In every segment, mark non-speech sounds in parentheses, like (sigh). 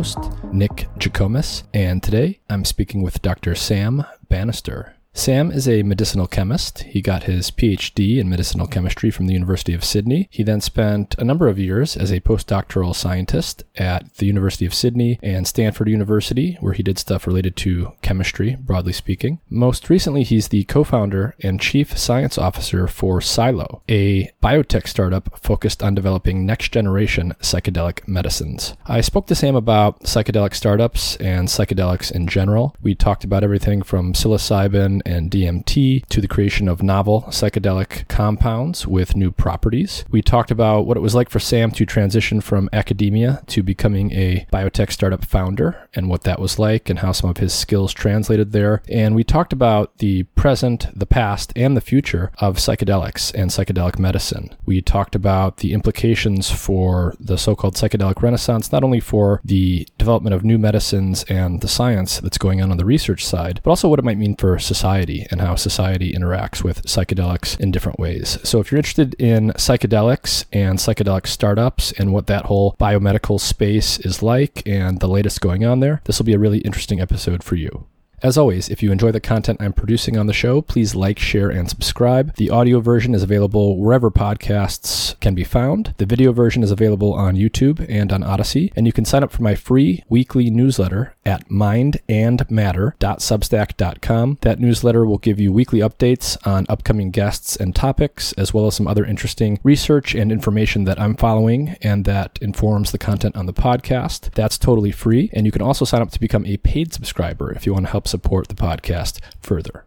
host, Nick Jikomis, and today I'm speaking with Dr. Sam Banister. Sam is a medicinal chemist. He got his PhD in medicinal chemistry from the University of Sydney. He then spent a number of years as a postdoctoral scientist at the University of Sydney and Stanford University, where he did stuff related to chemistry, broadly speaking. Most recently, he's the co founder and chief science officer for Silo, a biotech startup focused on developing next generation psychedelic medicines. I spoke to Sam about psychedelic startups and psychedelics in general. We talked about everything from psilocybin and DMT to the creation of novel psychedelic compounds with new properties. We talked about what it was like for Sam to transition from academia to becoming a biotech startup founder and what that was like and how some of his skills translated there. And we talked about the present, the past, and the future of psychedelics and psychedelic medicine. We talked about the implications for the so called psychedelic renaissance, not only for the development of new medicines and the science that's going on on the research side, but also what it might mean for society society and how society interacts with psychedelics in different ways. So, if you're interested in psychedelics and psychedelic startups and what that whole biomedical space is like and the latest going on there, this will be a really interesting episode for you. As always, if you enjoy the content I'm producing on the show, please like, share, and subscribe. The audio version is available wherever podcasts can be found. The video version is available on YouTube and on Odyssey. and you can sign up for my free weekly newsletter at mindandmatter.substack.com. That newsletter will give you weekly updates on upcoming guests and topics, as well as some other interesting research and information that I'm following and that informs the content on the podcast. That's totally free, and you can also sign up to become a paid subscriber if you want to help support the podcast further.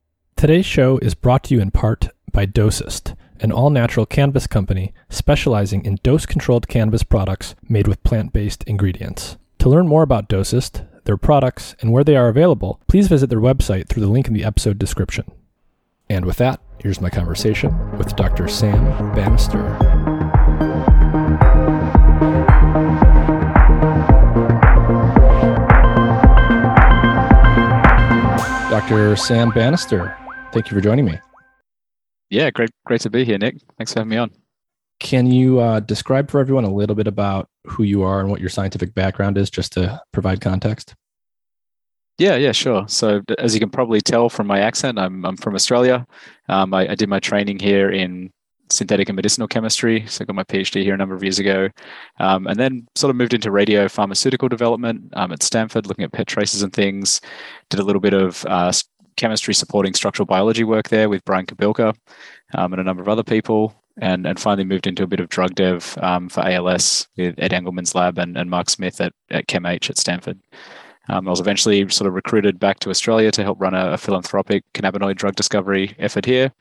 Today's show is brought to you in part by Dosist, an all natural cannabis company specializing in dose controlled cannabis products made with plant based ingredients. To learn more about Dosist, their products, and where they are available, please visit their website through the link in the episode description. And with that, here's my conversation with Dr. Sam Banister. Dr. Sam Banister, Thank you for joining me. Yeah, great, great to be here, Nick. Thanks for having me on. Can you uh, describe for everyone a little bit about who you are and what your scientific background is, just to provide context? Yeah, yeah, sure. So, as you can probably tell from my accent, I'm I'm from Australia. Um, I, I, did my training here in synthetic and medicinal chemistry. So, I got my PhD here a number of years ago, um, and then sort of moved into radio pharmaceutical development um, at Stanford, looking at PET traces and things. Did a little bit of uh, chemistry supporting structural biology work there with Brian Kobilka um, and a number of other people. And, and finally moved into a bit of drug dev um, for ALS with Ed Engelman's lab and, and Mark Smith at, at ChemH at Stanford. Um, I was eventually sort of recruited back to Australia to help run a, a philanthropic cannabinoid drug discovery effort here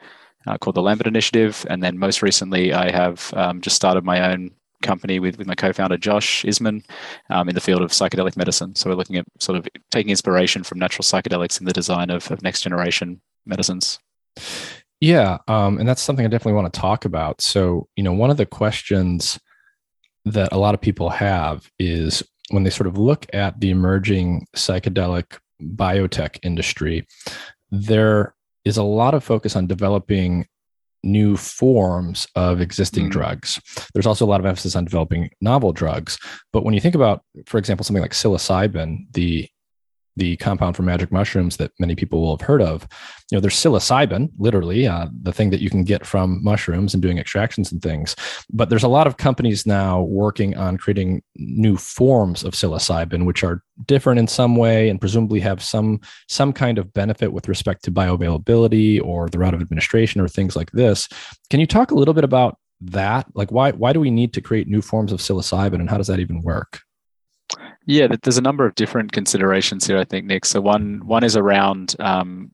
uh, called the Lambert Initiative. And then most recently, I have um, just started my own company with, with my co-founder Josh Isman um, in the field of psychedelic medicine. So we're looking at sort of taking inspiration from natural psychedelics in the design of, of next generation medicines. Yeah, um, and that's something I definitely want to talk about. So you know, one of the questions that a lot of people have is when they sort of look at the emerging psychedelic biotech industry, there is a lot of focus on developing new forms of existing mm. drugs. There's also a lot of emphasis on developing novel drugs. But when you think about, for example, something like psilocybin, the the compound for magic mushrooms that many people will have heard of. You know, there's psilocybin, literally, uh, the thing that you can get from mushrooms and doing extractions and things. But there's a lot of companies now working on creating new forms of psilocybin, which are different in some way and presumably have some some kind of benefit with respect to bioavailability or the route of administration or things like this. Can you talk a little bit about that? Like, why why do we need to create new forms of psilocybin, and how does that even work? Yeah, there's a number of different considerations here, I think, Nick. So one one is around um,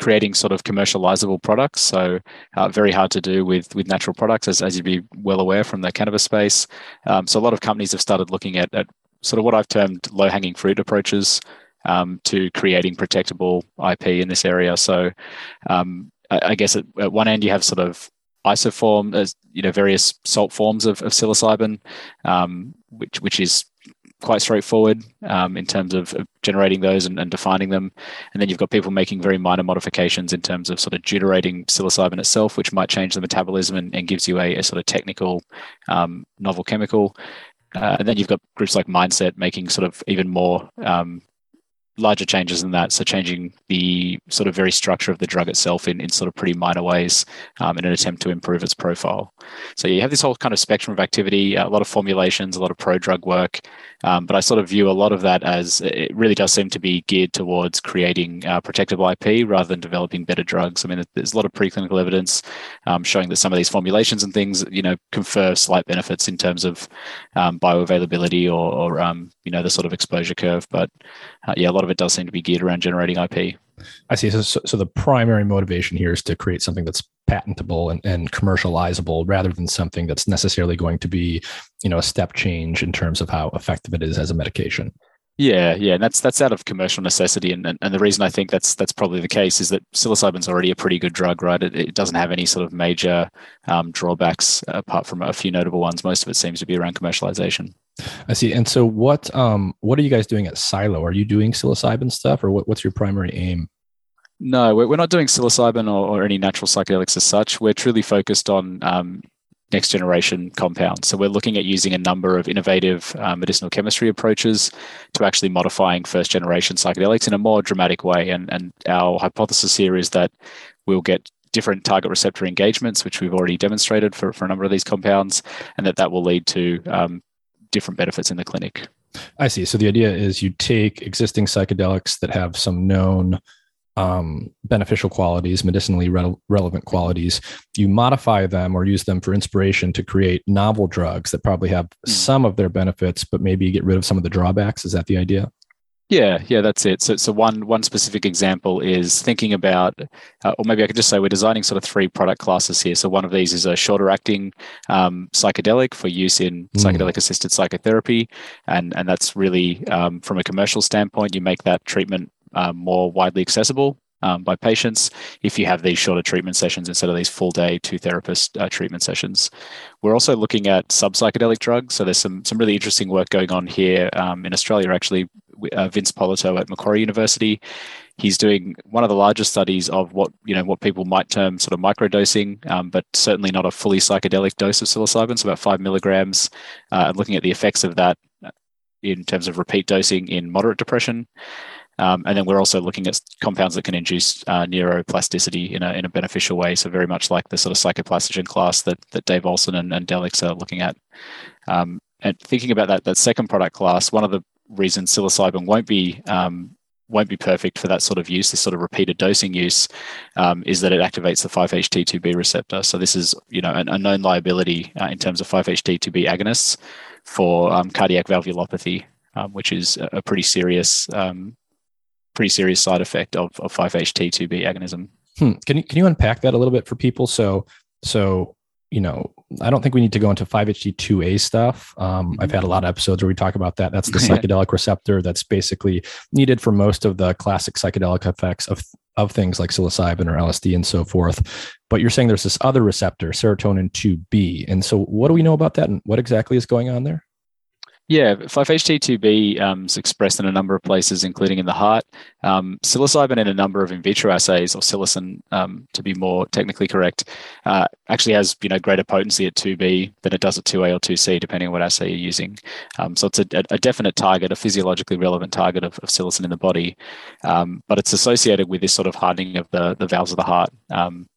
creating sort of commercializable products. So uh, very hard to do with with natural products, as, as you'd be well aware from the cannabis space. Um, so a lot of companies have started looking at, at sort of what I've termed low hanging fruit approaches um, to creating protectable IP in this area. So um, I, I, guess at, at, one end you have sort of isoform, you know, various salt forms of, of psilocybin, um, which which is quite straightforward um, in terms of, generating those and, and, defining them. And then you've got people making very minor modifications in terms of sort of deuterating psilocybin itself, which might change the metabolism and, and gives you a, a, sort of technical um, novel chemical. Uh, and then you've got groups like Mindset making sort of even more um, larger changes than that. So changing the sort of very structure of the drug itself in, in sort of pretty minor ways um, in an attempt to improve its profile. So you have this whole kind of spectrum of activity, a lot of formulations, a lot of pro drug work. Um, but I sort of view a lot of that as it really does seem to be geared towards creating uh, protectable IP rather than developing better drugs. I mean, there's a lot of preclinical evidence um, showing that some of these formulations and things, you know, confer slight benefits in terms of um, bioavailability or, or um, you know, the sort of exposure curve. But uh, yeah, a lot of it does seem to be geared around generating IP. I see. So, so the primary motivation here is to create something that's patentable and, and commercializable rather than something that's necessarily going to be, you know, a step change in terms of how effective it is as a medication. Yeah, yeah, and that's that's out of commercial necessity, and, and, and the reason I think that's that's probably the case is that psilocybin's already a pretty good drug, right? It, it doesn't have any sort of major um, drawbacks apart from a few notable ones. Most of it seems to be around commercialization. I see. And so, what um what are you guys doing at Silo? Are you doing psilocybin stuff, or what, what's your primary aim? No, we're not doing psilocybin or, or any natural psychedelics as such. We're truly focused on um, next generation compounds. So we're looking at using a number of innovative uh, medicinal chemistry approaches to actually modifying first generation psychedelics in a more dramatic way. And, and our hypothesis here is that we'll get different target receptor engagements, which we've already demonstrated for, for a number of these compounds, and that that will lead to um, different benefits in the clinic. I see. So the idea is you take existing psychedelics that have some known um, beneficial qualities, medicinally re- relevant qualities. You modify them or use them for inspiration to create novel drugs that probably have mm. some of their benefits, but maybe get rid of some of the drawbacks. Is that the idea? Yeah, yeah, that's it. So, so one one specific example is thinking about, uh, or maybe I could just say we're designing sort of three product classes here. So one of these is a shorter acting um, psychedelic for use in mm. psychedelic assisted psychotherapy, and and that's really um, from a commercial standpoint, you make that treatment um, more widely accessible um, by patients if you have these shorter treatment sessions instead of these full day two therapist uh, treatment sessions. We're also looking at sub psychedelic drugs. So there's some some really interesting work going on here um, in Australia. Actually, uh, Vince Polito at Macquarie University. He's doing one of the largest studies of what you know what people might term sort of microdosing, um, but certainly not a fully psychedelic dose of psilocybin, so about five milligrams, uh, and looking at the effects of that in terms of repeat dosing in moderate depression. Um, and then we're also looking at compounds that can induce uh, neuroplasticity in a, in a beneficial way. So very much like the sort of psychoplastogen class that, that Dave Olson and, and Delix are looking at. Um, and thinking about that, that second product class, one of the reasons psilocybin won't be um, won't be perfect for that sort of use, this sort of repeated dosing use, um, is that it activates the 5-HT2B receptor. So this is, you know, a, a known liability uh, in terms of 5-HT2B agonists for um, cardiac valvulopathy, um, which is a, pretty serious um, pretty serious side effect of, of 5-HT2B agonism. Hmm. Can you can you unpack that a little bit for people? So so you know, I don't think we need to go into 5-HT2A stuff. Um, mm-hmm. I've had a lot of episodes where we talk about that. That's the (laughs) psychedelic receptor that's basically needed for most of the classic psychedelic effects of of things like psilocybin or LSD and so forth. But you're saying there's this other receptor, serotonin 2B. And so what do we know about that and what exactly is going on there? Yeah, 5-HT2B um, is expressed in a number of places, including in the heart. Um, psilocybin in a number of in vitro assays, or psilocin um, to be more technically correct, uh, actually has you know greater potency at 2B than it does at 2A or 2C, depending on what assay you're using. Um, so it's a, a, definite target, a physiologically relevant target of, of psilocin in the body, um, but it's associated with this sort of hardening of the, the valves of the heart. Um,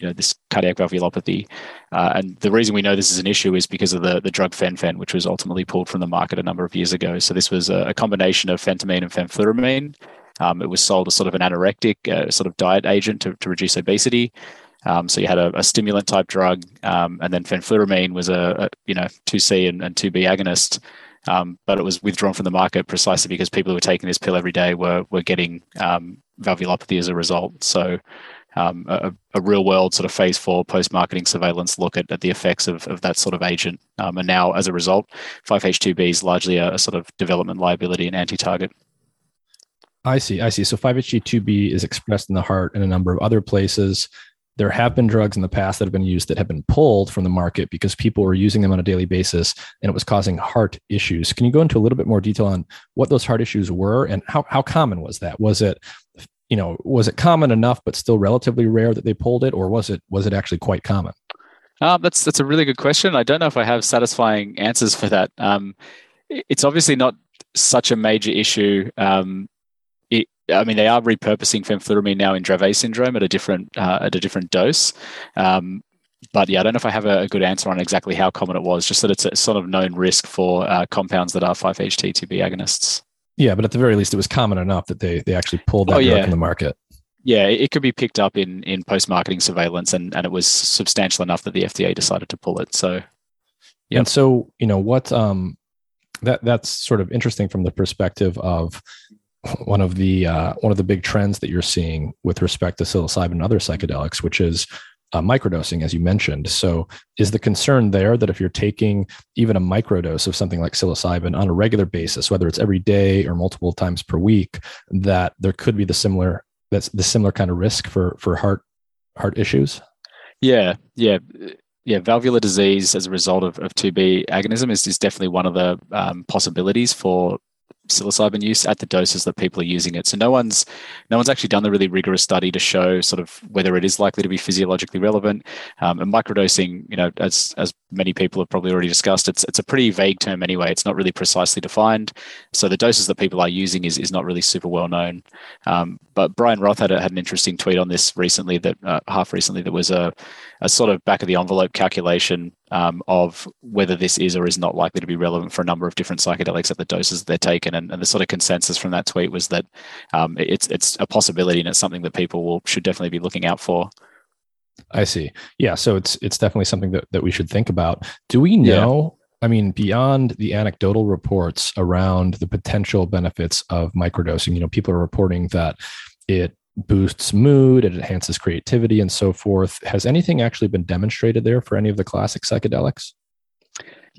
you know this cardiac valvulopathy. Uh, and the reason we know this is an issue is because of the, the drug fen-phen, which was ultimately pulled from the market a number of years ago. So this was a, a combination of phentermine and fenfluramine. Um, it was sold as sort of an anorectic uh, sort of diet agent to, to reduce obesity. Um, so you had a, a, stimulant type drug, um, and then fenfluramine was a, a you know 2C and, and 2B agonist. Um, but it was withdrawn from the market precisely because people who were taking this pill every day were were getting um, valvulopathy as a result. So um, a, a, real world sort of phase four post marketing surveillance look at, at the effects of, of that sort of agent. Um, and now, as a result, 5H2B is largely a, a sort of development liability and anti target. I see. I see. So 5-HT2B is expressed in the heart in a number of other places. There have been drugs in the past that have been used that have been pulled from the market because people were using them on a daily basis and it was causing heart issues. Can you go into a little bit more detail on what those heart issues were and how, how common was that? Was it you know, was it common enough but still relatively rare that they pulled it, or was it was it actually quite common? Uh, that's that's a really good question. I don't know if I have satisfying answers for that. Um, it's obviously not such a major issue. Um, it, I mean, they are repurposing fenfluramine now in Dravet syndrome at a different uh, at a different dose. Um, but yeah, I don't know if I have a, a, good answer on exactly how common it was. Just that it's a sort of known risk for uh, compounds that are 5-HT2B agonists. Yeah, but at the very least, it was common enough that they they actually pulled that oh, yeah. from the market. Yeah, it could be picked up in in post marketing surveillance, and and it was substantial enough that the FDA decided to pull it. So, yeah. And so, you know what? Um, that that's sort of interesting from the perspective of one of the uh, one of the big trends that you're seeing with respect to psilocybin and other psychedelics, which is uh, microdosing, as you mentioned. So, is the concern there that if you're taking even a microdose of something like psilocybin on a regular basis, whether it's every day or multiple times per week, that there could be the similar that's the similar kind of risk for for heart heart issues? Yeah, yeah, yeah. Valvular disease as a result of, of 2B agonism is, is definitely one of the um, possibilities for psilocybin use at the doses that people are using it. So no one's no one's actually done the really rigorous study to show sort of whether it is likely to be physiologically relevant. Um, and microdosing, you know, as as many people have probably already discussed, it's it's a pretty vague term anyway. It's not really precisely defined. So the doses that people are using is is not really super well known. Um, but Brian Roth had a, had an interesting tweet on this recently that uh, half recently that was a a sort of back of the envelope calculation um, of whether this is or is not likely to be relevant for a number of different psychedelics at the doses that they're taken. And, and the sort of consensus from that tweet was that um, it's it's a possibility and it's something that people will should definitely be looking out for. I see. Yeah, so it's it's definitely something that, that we should think about. Do we know? Yeah. I mean, beyond the anecdotal reports around the potential benefits of microdosing, you know, people are reporting that it boosts mood, it enhances creativity, and so forth. Has anything actually been demonstrated there for any of the classic psychedelics?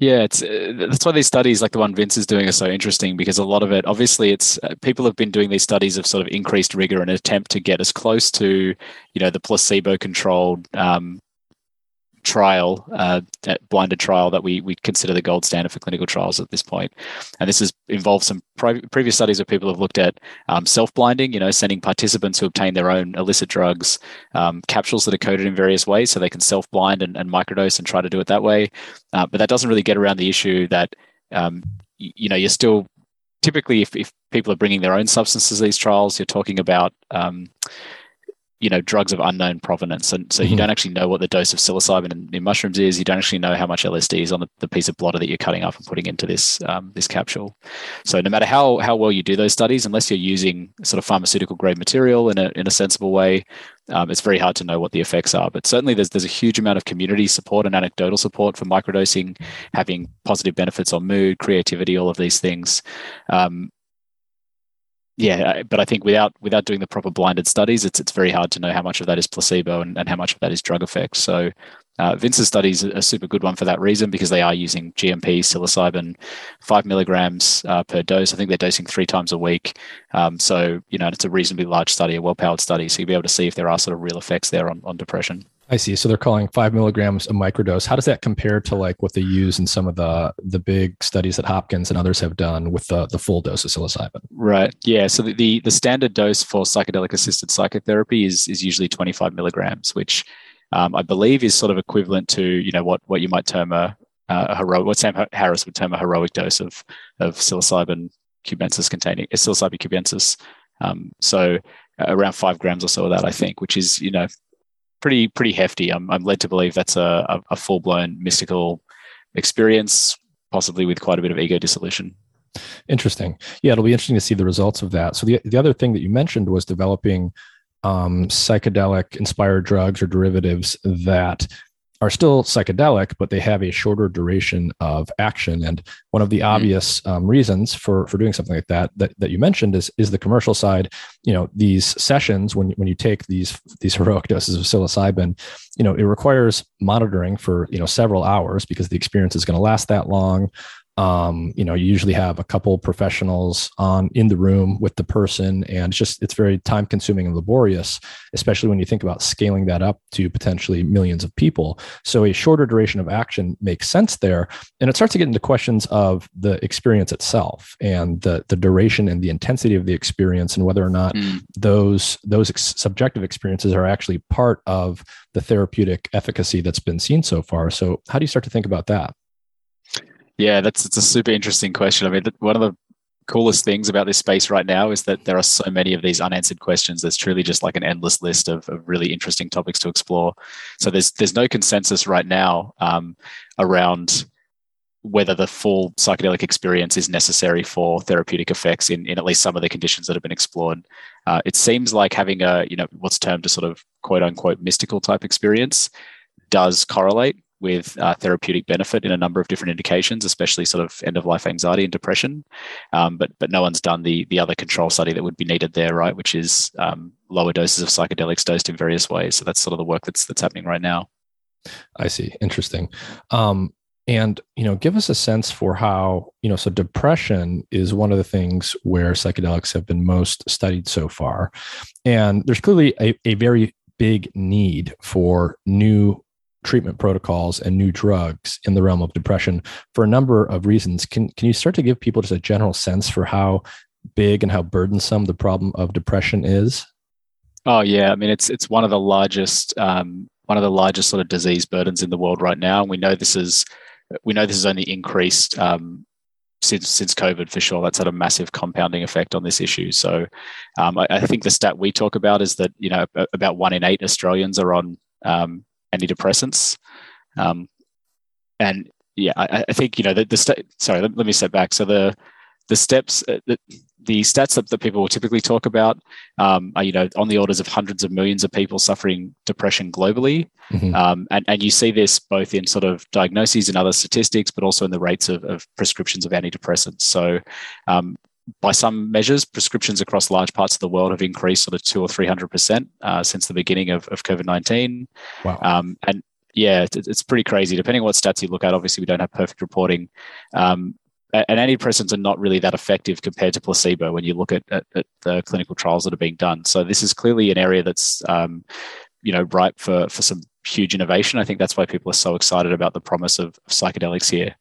Yeah, it's uh, that's why these studies, like the one Vince is doing, are so interesting because a lot of it, obviously, it's uh, people have been doing these studies of sort of increased rigor in an attempt to get as close to, you know, the placebo-controlled um, trial, uh, blinded trial that we we consider the gold standard for clinical trials at this point. And this has involved some pri- previous studies where people have looked at um, self-blinding, you know, sending participants who obtain their own illicit drugs um, capsules that are coded in various ways, so they can self-blind and, and microdose and try to do it that way. Uh, but that doesn't really get around the issue that um, you, you know you're still typically if, if people are bringing their own substances to these trials, you're talking about um, you know drugs of unknown provenance. And so mm-hmm. you don't actually know what the dose of psilocybin in, in, mushrooms is. You don't actually know how much lsd is on the, the piece of blotter that you're cutting up and putting into this um, this capsule. So no matter how how well you do those studies unless you're using sort of pharmaceutical grade material in a, in a sensible way um, it's very hard to know what the effects are. But certainly there's there's a huge amount of community support and anecdotal support for microdosing having positive benefits on mood creativity all of these things. Um, yeah, but I think without without doing the proper blinded studies, it's it's very hard to know how much of that is placebo and, and how much of that is drug effects. So uh, Vince's studies are a super good one for that reason because they are using GMP psilocybin, five milligrams uh, per dose. I think they're dosing three times a week. Um, so you know it's a reasonably large study, a well-powered study. So you'll be able to see if there are sort of real effects there on, on depression. I see. So they're calling five milligrams a microdose. How does that compare to like what they use in some of the the big studies that Hopkins and others have done with the the full dose of psilocybin? Right. Yeah. So the the, the standard dose for psychedelic assisted psychotherapy is is usually 25 milligrams, which um, I believe is sort of equivalent to you know what what you might term a, a heroic what Sam Harris would term a heroic dose of of psilocybin cubensis containing psilocybin cubensis. Um, so uh, around five grams or so of that, I think, which is you know pretty pretty hefty. I'm, I'm led to believe that's a, a, full blown mystical experience, possibly with quite a bit of ego dissolution. Interesting. Yeah, it'll be interesting to see the results of that. So the the other thing that you mentioned was developing um, psychedelic inspired drugs or derivatives that are still psychedelic, but they have a shorter duration of action. And one of the mm-hmm. obvious um, reasons for for doing something like that, that that you mentioned is is the commercial side. You know, these sessions when when you take these these (laughs) heroic doses of psilocybin, you know, it requires monitoring for you know several hours because the experience is going to last that long um, you know you usually have a couple professionals on in the room with the person and it's just it's very time consuming and laborious especially when you think about scaling that up to potentially millions of people. So a shorter duration of action makes sense there and it starts to get into questions of the experience itself and the the duration and the intensity of the experience and whether or not mm. those those ex- subjective experiences are actually part of the therapeutic efficacy that's been seen so far. So how do you start to think about that yeah, that's it's a super interesting question. I mean, one of the coolest things about this space right now is that there are so many of these unanswered questions. There's truly just like an endless list of, of really interesting topics to explore. So there's there's no consensus right now um, around whether the full psychedelic experience is necessary for therapeutic effects in, in at least some of the conditions that have been explored. Uh, it seems like having a you know what's termed a sort of quote unquote mystical type experience does correlate with uh, therapeutic benefit in a number of different indications, especially sort of end of life anxiety and depression. Um, but but no one's done the the other control study that would be needed there, right? Which is um, lower doses of psychedelics dosed in various ways. So that's sort of the work that's that's happening right now. I see. Interesting. Um, and you know, give us a sense for how you know. So depression is one of the things where psychedelics have been most studied so far, and there's clearly a, a very big need for new treatment protocols and new drugs in the realm of depression for a number of reasons. Can can you start to give people just a general sense for how big and how burdensome the problem of depression is? Oh yeah, I mean it's it's one of the largest um, one of the largest sort of disease burdens in the world right now, and we know this is we know this has only increased um, since since COVID for sure. That's had a massive compounding effect on this issue. So um, I, I, think the stat we talk about is that you know about one in eight Australians are on um, antidepressants. Um, and yeah, I, I, think you know the, the st- sorry. Let, let, me step back. So the the steps, uh, the, the stats that, that people will typically talk about um, are you know on the orders of hundreds of millions of people suffering depression globally, mm-hmm. um, and and you see this both in sort of diagnoses and other statistics, but also in the rates of, of prescriptions of antidepressants. So um, by some measures, prescriptions across large parts of the world have increased sort of two or three hundred percent uh, since the beginning of, of COVID nineteen. Wow. Um, and yeah, it's, it's, pretty crazy. Depending on what stats you look at, obviously we don't have perfect reporting. Um, and antidepressants are not really that effective compared to placebo when you look at, at, at, the clinical trials that are being done. So this is clearly an area that's um, you know ripe for for some huge innovation. I think that's why people are so excited about the promise of, of psychedelics here.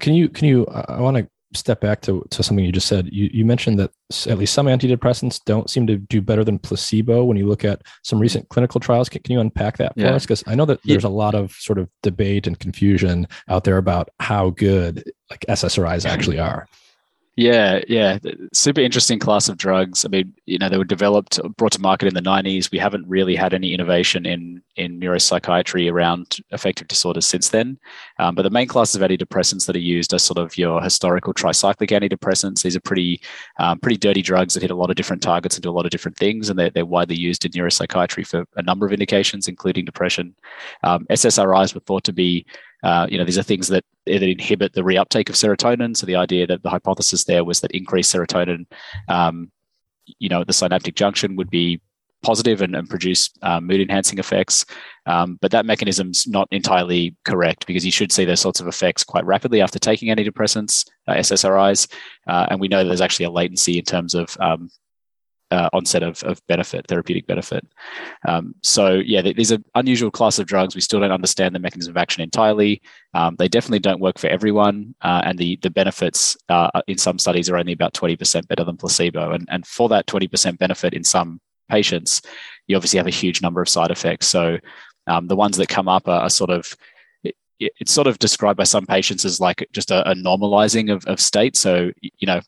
Can you can you? I want to step back to, to something you just said. You, you mentioned that at least some antidepressants don't seem to do better than placebo when you look at some recent clinical trials. Can, can you unpack that for yeah. us? Because I know that there's a lot of sort of debate and confusion out there about how good like SSRIs actually are. Yeah, yeah, super interesting class of drugs. I mean, you know, they were developed, brought to market in the '90s. We haven't really had any innovation in in neuropsychiatry around affective disorders since then. Um, but the main classes of antidepressants that are used are sort of your historical tricyclic antidepressants. These are pretty um, pretty dirty drugs that hit a lot of different targets and do a lot of different things, and they're, they're widely used in neuropsychiatry for a number of indications, including depression. Um, SSRIs were thought to be uh, you know, these are things that, that inhibit the reuptake of serotonin. So the idea that the hypothesis there was that increased serotonin, um, you know, at the synaptic junction would be positive and, and produce um, mood enhancing effects. Um, but that mechanism's not entirely correct because you should see those sorts of effects quite rapidly after taking antidepressants, uh, SSRIs. Uh, and we know there's actually a latency in terms of um, uh, onset of, of benefit, therapeutic benefit. Um, so yeah, these are unusual class of drugs. We still don't understand the mechanism of action entirely. Um, they definitely don't work for everyone, uh, and the the benefits uh, in some studies are only about twenty percent better than placebo. And and for that twenty percent benefit in some patients, you obviously have a huge number of side effects. So um, the ones that come up are, are sort of it's sort of described by some patients as like just a, a normalizing of, of state. So, you know,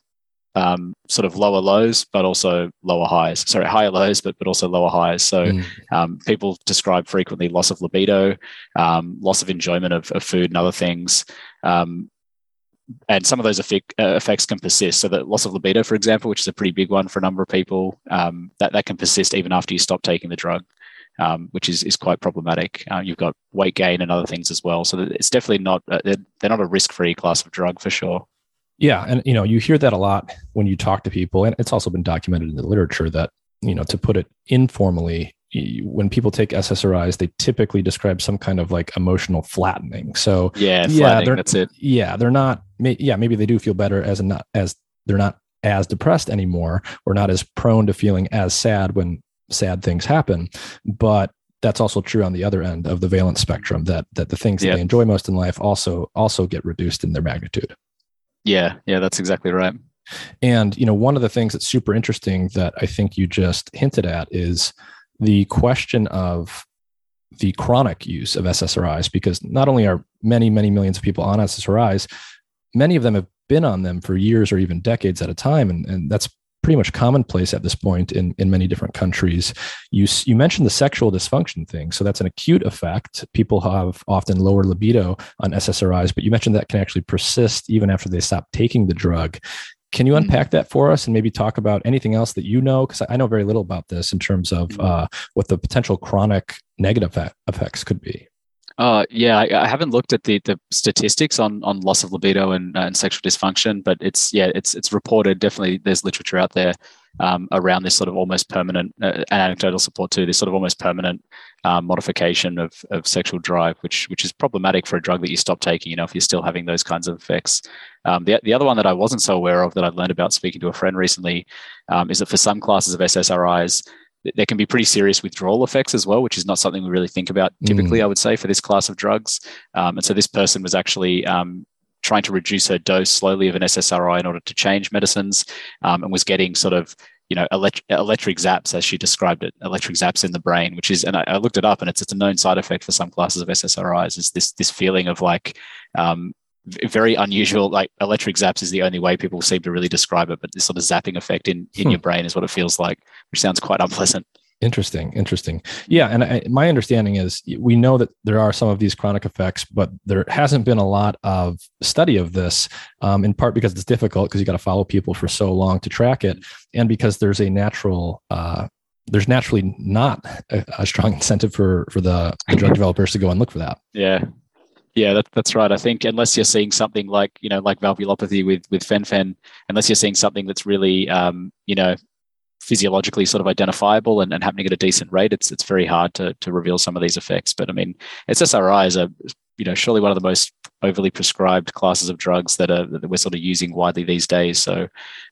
um, sort of lower lows, but also lower highs. Sorry, higher lows, but but also lower highs. So mm. um, people describe frequently loss of libido, um, loss of enjoyment of, of, food and other things. Um, and some of those effect, uh, effects can persist. So the loss of libido, for example, which is a pretty big one for a number of people, um, that that can persist even after you stop taking the drug. Um, which is, is quite problematic. Uh, you've got weight gain and other things as well. So it's definitely not, they're, they're not a risk free class of drug for sure. Yeah, and you know, you hear that a lot when you talk to people, and it's also been documented in the literature that you know, to put it informally, when people take SSRIs, they typically describe some kind of like emotional flattening. So yeah, yeah, that's it. Yeah, they're not. Yeah, maybe they do feel better as not as they're not as depressed anymore, or not as prone to feeling as sad when sad things happen. But that's also true on the other end of the valence spectrum. That that the things that they enjoy most in life also also get reduced in their magnitude. Yeah, yeah, that's exactly right. And you know, one of the things that's super interesting that I think you just hinted at is the question of the chronic use of SSRIs, because not only are many, many millions of people on SSRIs, many of them have been on them for years or even decades at a time, and, and that's pretty much commonplace at this point in, in many different countries. You, you mentioned the sexual dysfunction thing. So that's an acute effect. People have often lower libido on SSRIs, but you mentioned that can actually persist even after they stop taking the drug. Can you mm-hmm. unpack that for us and maybe talk about anything else that you know? Because I know very little about this in terms of mm-hmm. uh, what the potential chronic negative effects could be. Uh, yeah, I, I, haven't looked at the, the statistics on, on loss of libido and, uh, and sexual dysfunction, but it's yeah, it's it's reported. Definitely, there's literature out there um, around this sort of almost permanent uh, anecdotal support too. This sort of almost permanent um, modification of, of sexual drive, which which is problematic for a drug that you stop taking. You know, if you're still having those kinds of effects. Um, the the other one that I wasn't so aware of that I've learned about speaking to a friend recently um, is that for some classes of SSRIs there can be pretty serious withdrawal effects as well, which is not something we really think about typically, mm. I would say, for this class of drugs. Um, and so this person was actually um, trying to reduce her dose slowly of an SSRI in order to change medicines um, and was getting sort of you know elect- electric zaps as she described it electric zaps in the brain which is and I, I, looked it up and it's it's a known side effect for some classes of ssris is this this feeling of like um, very unusual. Like electric zaps is the only way people seem to really describe it, but this sort of zapping effect in in hmm. your brain is what it feels like, which sounds quite unpleasant. Interesting, interesting. Yeah, and I, my understanding is we know that there are some of these chronic effects, but there hasn't been a lot of study of this. Um, in part because it's difficult because you got to follow people for so long to track it, and because there's a natural uh, there's naturally not a, a, strong (laughs) incentive for for the, the drug (laughs) developers to go and look for that. Yeah, yeah, that, that's right. I think unless you're seeing something like you know like valvulopathy with with fen-phen, unless you're seeing something that's really um, you know physiologically sort of identifiable and, and happening at a decent rate, it's it's very hard to to reveal some of these effects. But I mean, SSRIs are you know surely one of the most overly prescribed classes of drugs that are that we're sort of using widely these days. So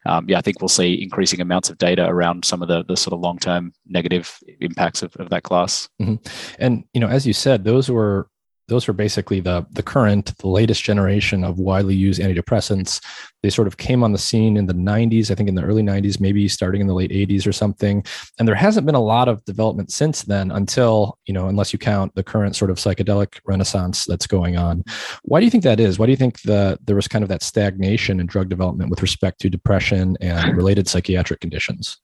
um, yeah, I think we'll see increasing amounts of data around some of the the sort of long term negative impacts of, of that class. Mm-hmm. And you know, as you said, those were those are basically the the current the latest generation of widely used antidepressants. They sort of came on the scene in the 90s i think in the early 90s maybe starting in the late 80s or something. And there hasn't been a lot of development since then until you know unless you count the current sort of psychedelic renaissance that's going on. Why do you think that is? Why do you think the there was kind of that stagnation in drug development with respect to depression and related psychiatric conditions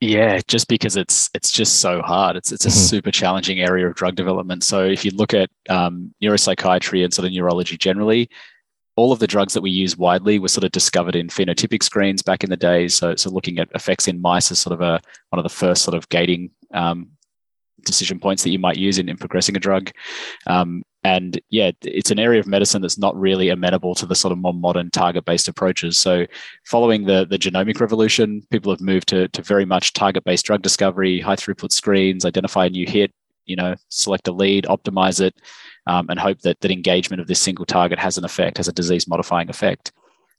yeah, just because it's it's just so hard. It's it's a mm-hmm. super challenging area of drug development. So if you look at um, neuropsychiatry and sort of neurology generally, all of the drugs that we use widely were sort of discovered in phenotypic screens back in the day. So so looking at effects in mice is sort of a one of the first sort of gating um, decision points that you might use in, in progressing a drug. Um, and yeah, it's an area of medicine that's not really amenable to the sort of more modern target-based approaches. So, following the the genomic revolution, people have moved to to very much target-based drug discovery, high throughput screens, identify a new hit, you know, select a lead, optimize it, um, and hope that that engagement of this single target has an effect, has a disease modifying effect.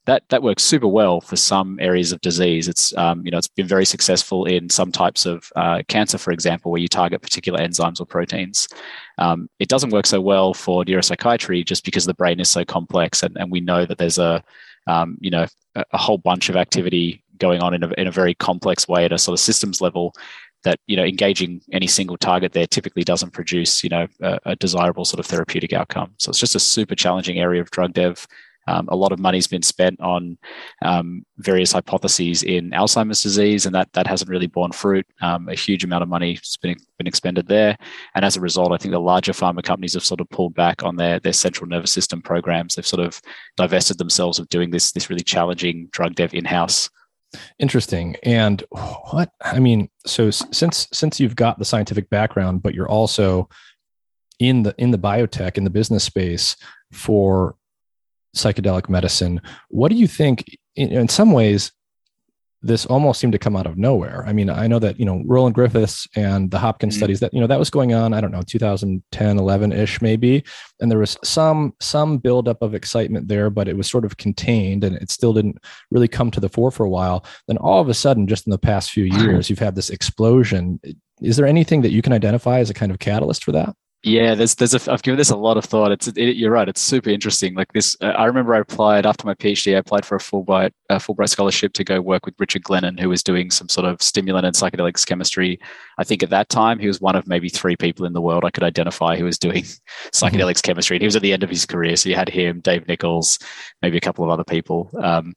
That that works super well for some areas of disease. It's um, you know it's been very successful in some types of uh, cancer, for example, where you target particular enzymes or proteins. Um, it doesn't work so well for neuropsychiatry just because the brain is so complex, and, and we know that there's a um, you know a, whole bunch of activity going on in a, in a very complex way at a sort of systems level that you know engaging any single target there typically doesn't produce you know a, a, desirable sort of therapeutic outcome so it's just a super challenging area of drug dev um, a lot of money's been spent on um, various hypotheses in Alzheimer's disease, and that that hasn't really borne fruit. Um, a huge amount of money has been, been expended there, and as a result, I think the larger pharma companies have sort of pulled back on their their central nervous system programs. They've sort of divested themselves of doing this this really challenging drug dev in house. Interesting. And what I mean, so since since you've got the scientific background, but you're also in the in the biotech in the business space for psychedelic medicine. What do you think? In, some ways, this almost seemed to come out of nowhere. I mean, I know that you know Roland Griffiths and the Hopkins mm-hmm. studies that you know that was going on. I don't know, 2010, 11 ish, maybe, and there was some some buildup of excitement there, but it was sort of contained, and it still didn't really come to the fore for a while. Then all of a sudden, just in the past few years, you've had this explosion. Is there anything that you can identify as a kind of catalyst for that? Yeah, there's there's a I've given this a lot of thought. It's it, you're right. It's super interesting. Like this, uh, I remember I applied after my PhD. I applied for a Fulbright a Fulbright scholarship to go work with Richard Glennon, who was doing some sort of stimulant and psychedelics chemistry. I think at that time he was one of maybe three people in the world I could identify who was doing (laughs) psychedelics chemistry. And he was at the end of his career, so you had him, Dave Nichols, maybe a couple of other people. Um,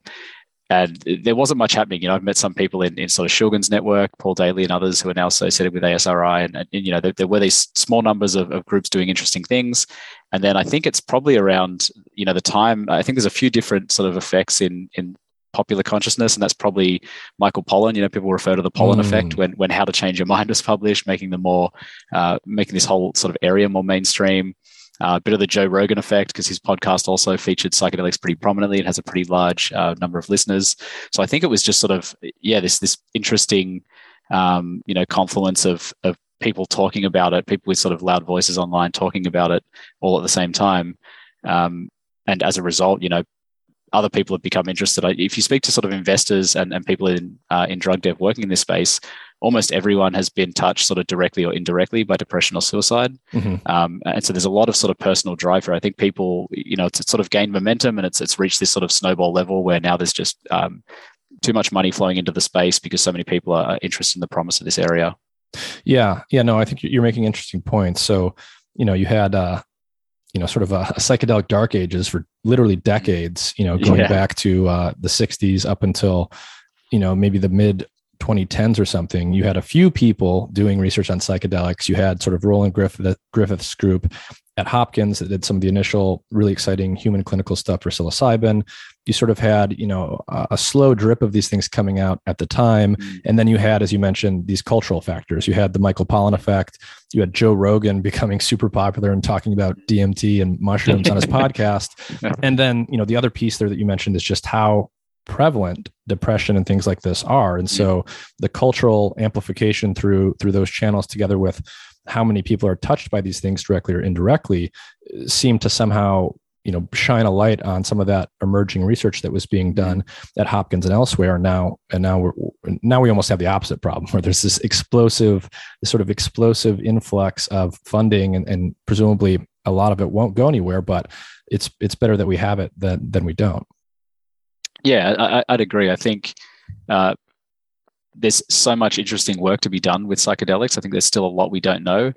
and there wasn't much happening. You know, I've met some people in, in sort of Shulgin's network, Paul Daly and others who are now associated with ASRI. And, and you know, there, there, were these small numbers of, of, groups doing interesting things. And then I think it's probably around, you know, the time, I think there's a few different sort of effects in, in popular consciousness. And that's probably Michael Pollan. You know, people refer to the Pollan mm. effect when, when How to Change Your Mind was published, making them more, uh, making this whole sort of area more mainstream. A bit of the Joe Rogan effect because his podcast also featured psychedelics pretty prominently and has a pretty large uh, number of listeners. So I think it was just sort of yeah this this interesting um, you know confluence of of people talking about it, people with sort of loud voices online talking about it all at the same time. Um, and as a result, you know, other people have become interested. If you speak to sort of investors and, and people in uh, in drug dev working in this space, almost everyone has been touched sort of directly or indirectly by depression or suicide. Mm-hmm. Um, and so there's a lot of sort of personal drive here. I think people, you know, it's, sort of gained momentum and it's it's reached this sort of snowball level where now there's just um, too much money flowing into the space because so many people are interested in the promise of this area. Yeah, yeah, no, I think you're making interesting points. So, you know, you had uh, you know sort of a, a, psychedelic dark ages for literally decades you know going yeah. back to uh, the 60s up until you know maybe the mid 2010s or something you had a few people doing research on psychedelics. You had sort of roland griffith, griffith's group at hopkins that did some of the initial really exciting human clinical stuff for psilocybin you sort of had you know a, slow drip of these things coming out at the time. Mm. and then you had as you mentioned these cultural factors. You had the michael pollan effect. You had joe rogan becoming super popular and talking about dmt and mushrooms on his (laughs) podcast. And then you know the other piece there that you mentioned is just how prevalent depression and things like this are and so the cultural amplification through through those channels together with how many people are touched by these things directly or indirectly uh, seem to somehow you know shine a light on some of that emerging research that was being mm-hmm. done at Hopkins and elsewhere. Now and now we're now we almost have the opposite problem (laughs) where there's this explosive, this sort of explosive influx of funding, and, and presumably a lot of it won't go anywhere. But it's it's better that we have it than than we don't. Yeah, I, would agree. I think. Uh, there's so much interesting work to be done with psychedelics. I think there's still a lot we don't know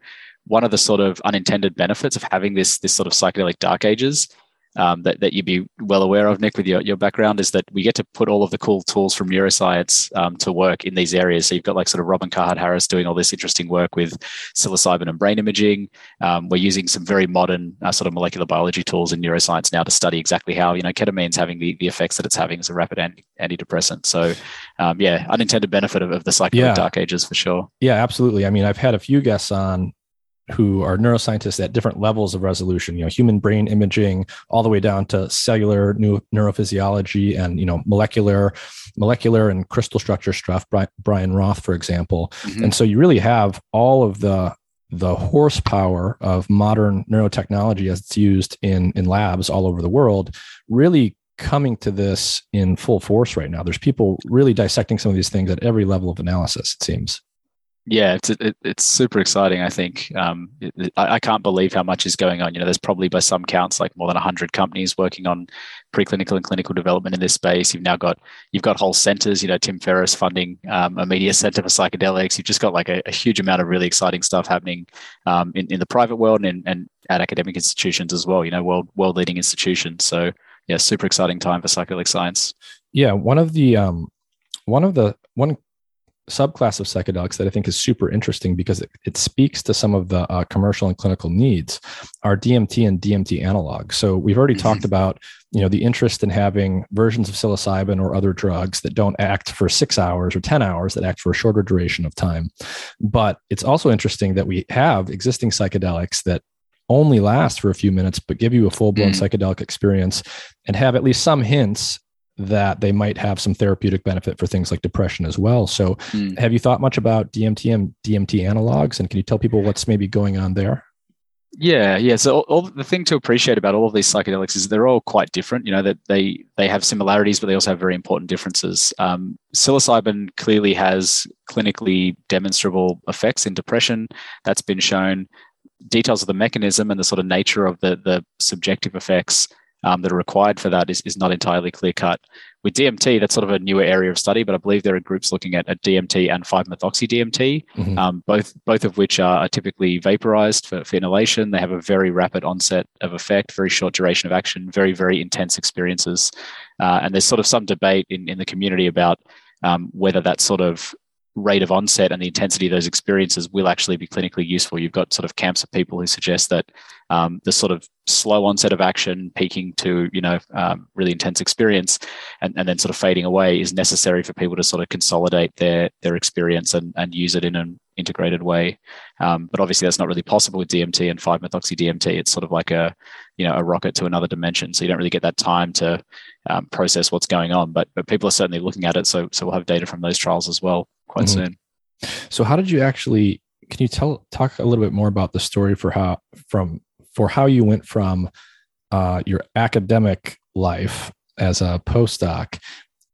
one of the sort of unintended benefits of having this this sort of psychedelic dark ages um, that, that you'd be well aware of, Nick, with your, your background, is that we get to put all of the cool tools from neuroscience um, to work in these areas. So you've got like sort of Robin Carhart Harris doing all this interesting work with psilocybin and brain imaging. Um, we're using some very modern uh, sort of molecular biology tools in neuroscience now to study exactly how, you know, ketamine's having the, the effects that it's having as a rapid anti- antidepressant. So, um, yeah, unintended benefit of, of the psychedelic yeah. dark ages for sure. Yeah, absolutely. I mean, I've had a few guests on who are neuroscientists at different levels of resolution, you know, human brain imaging all the way down to cellular new neurophysiology and, you know, molecular, molecular and crystal structure stuff, Brian Roth, for example. Mm-hmm. And so you really have all of the the horsepower of modern neurotechnology as it's used in in labs all over the world really coming to this in full force right now. There's people really dissecting some of these things at every level of analysis. It seems. Yeah, it's it, it's super exciting. I think um, it, I, I, can't believe how much is going on. You know, there's probably by some counts like more than hundred companies working on preclinical and clinical development in this space. You've now got you've got whole centers. You know, Tim Ferriss funding um, a media center for psychedelics. You've just got like a, a huge amount of really exciting stuff happening um, in in the private world and and at academic institutions as well. You know, world world leading institutions. So yeah, super exciting time for psychedelic science. Yeah, one of the um, one of the one subclass of psychedelics that I think is super interesting because it, it speaks to some of the uh, commercial and clinical needs are DMT and DMT analogs. So we've already mm-hmm. talked about you know the interest in having versions of psilocybin or other drugs that don't act for six hours or 10 hours that act for a shorter duration of time but it's also interesting that we have existing psychedelics that only last for a few minutes but give you a full-blown mm. psychedelic experience and have at least some hints that they might have some therapeutic benefit for things like depression as well. So, mm. have you thought much about DMT and DMT analogs? And can you tell people what's maybe going on there? Yeah, yeah. So all, all, the thing to appreciate about all of these psychedelics is they're all quite different. You know that they they have similarities, but they also have very important differences. Um, psilocybin clearly has clinically demonstrable effects in depression. That's been shown. Details of the mechanism and the sort of nature of the the subjective effects um, that are required for that is, is not entirely clear cut. With DMT, that's sort of a newer area of study, but I believe there are groups looking at, at DMT and 5-methoxy DMT, mm-hmm. um, both both of which are, are typically vaporized for, for, inhalation. They have a very rapid onset of effect, very short duration of action, very very intense experiences, uh, and there's sort of some debate in in the community about um, whether that sort of rate of onset and the intensity of those experiences will actually be clinically useful. You've got sort of camps of people who suggest that um, the sort of slow onset of action peaking to you know um, really intense experience and, and then sort of fading away is necessary for people to sort of consolidate their their experience and, and use it in an integrated way. Um, but obviously that's not really possible with dmt and 5-methoxy dmt it's sort of like a you know a rocket to another dimension. So you don't really get that time to um, process what's going on. But but people are certainly looking at it. So so we'll have data from those trials as well quite mm-hmm. so how did you actually can you tell talk a little bit more about the story for how from for how you went from uh, your academic life as a postdoc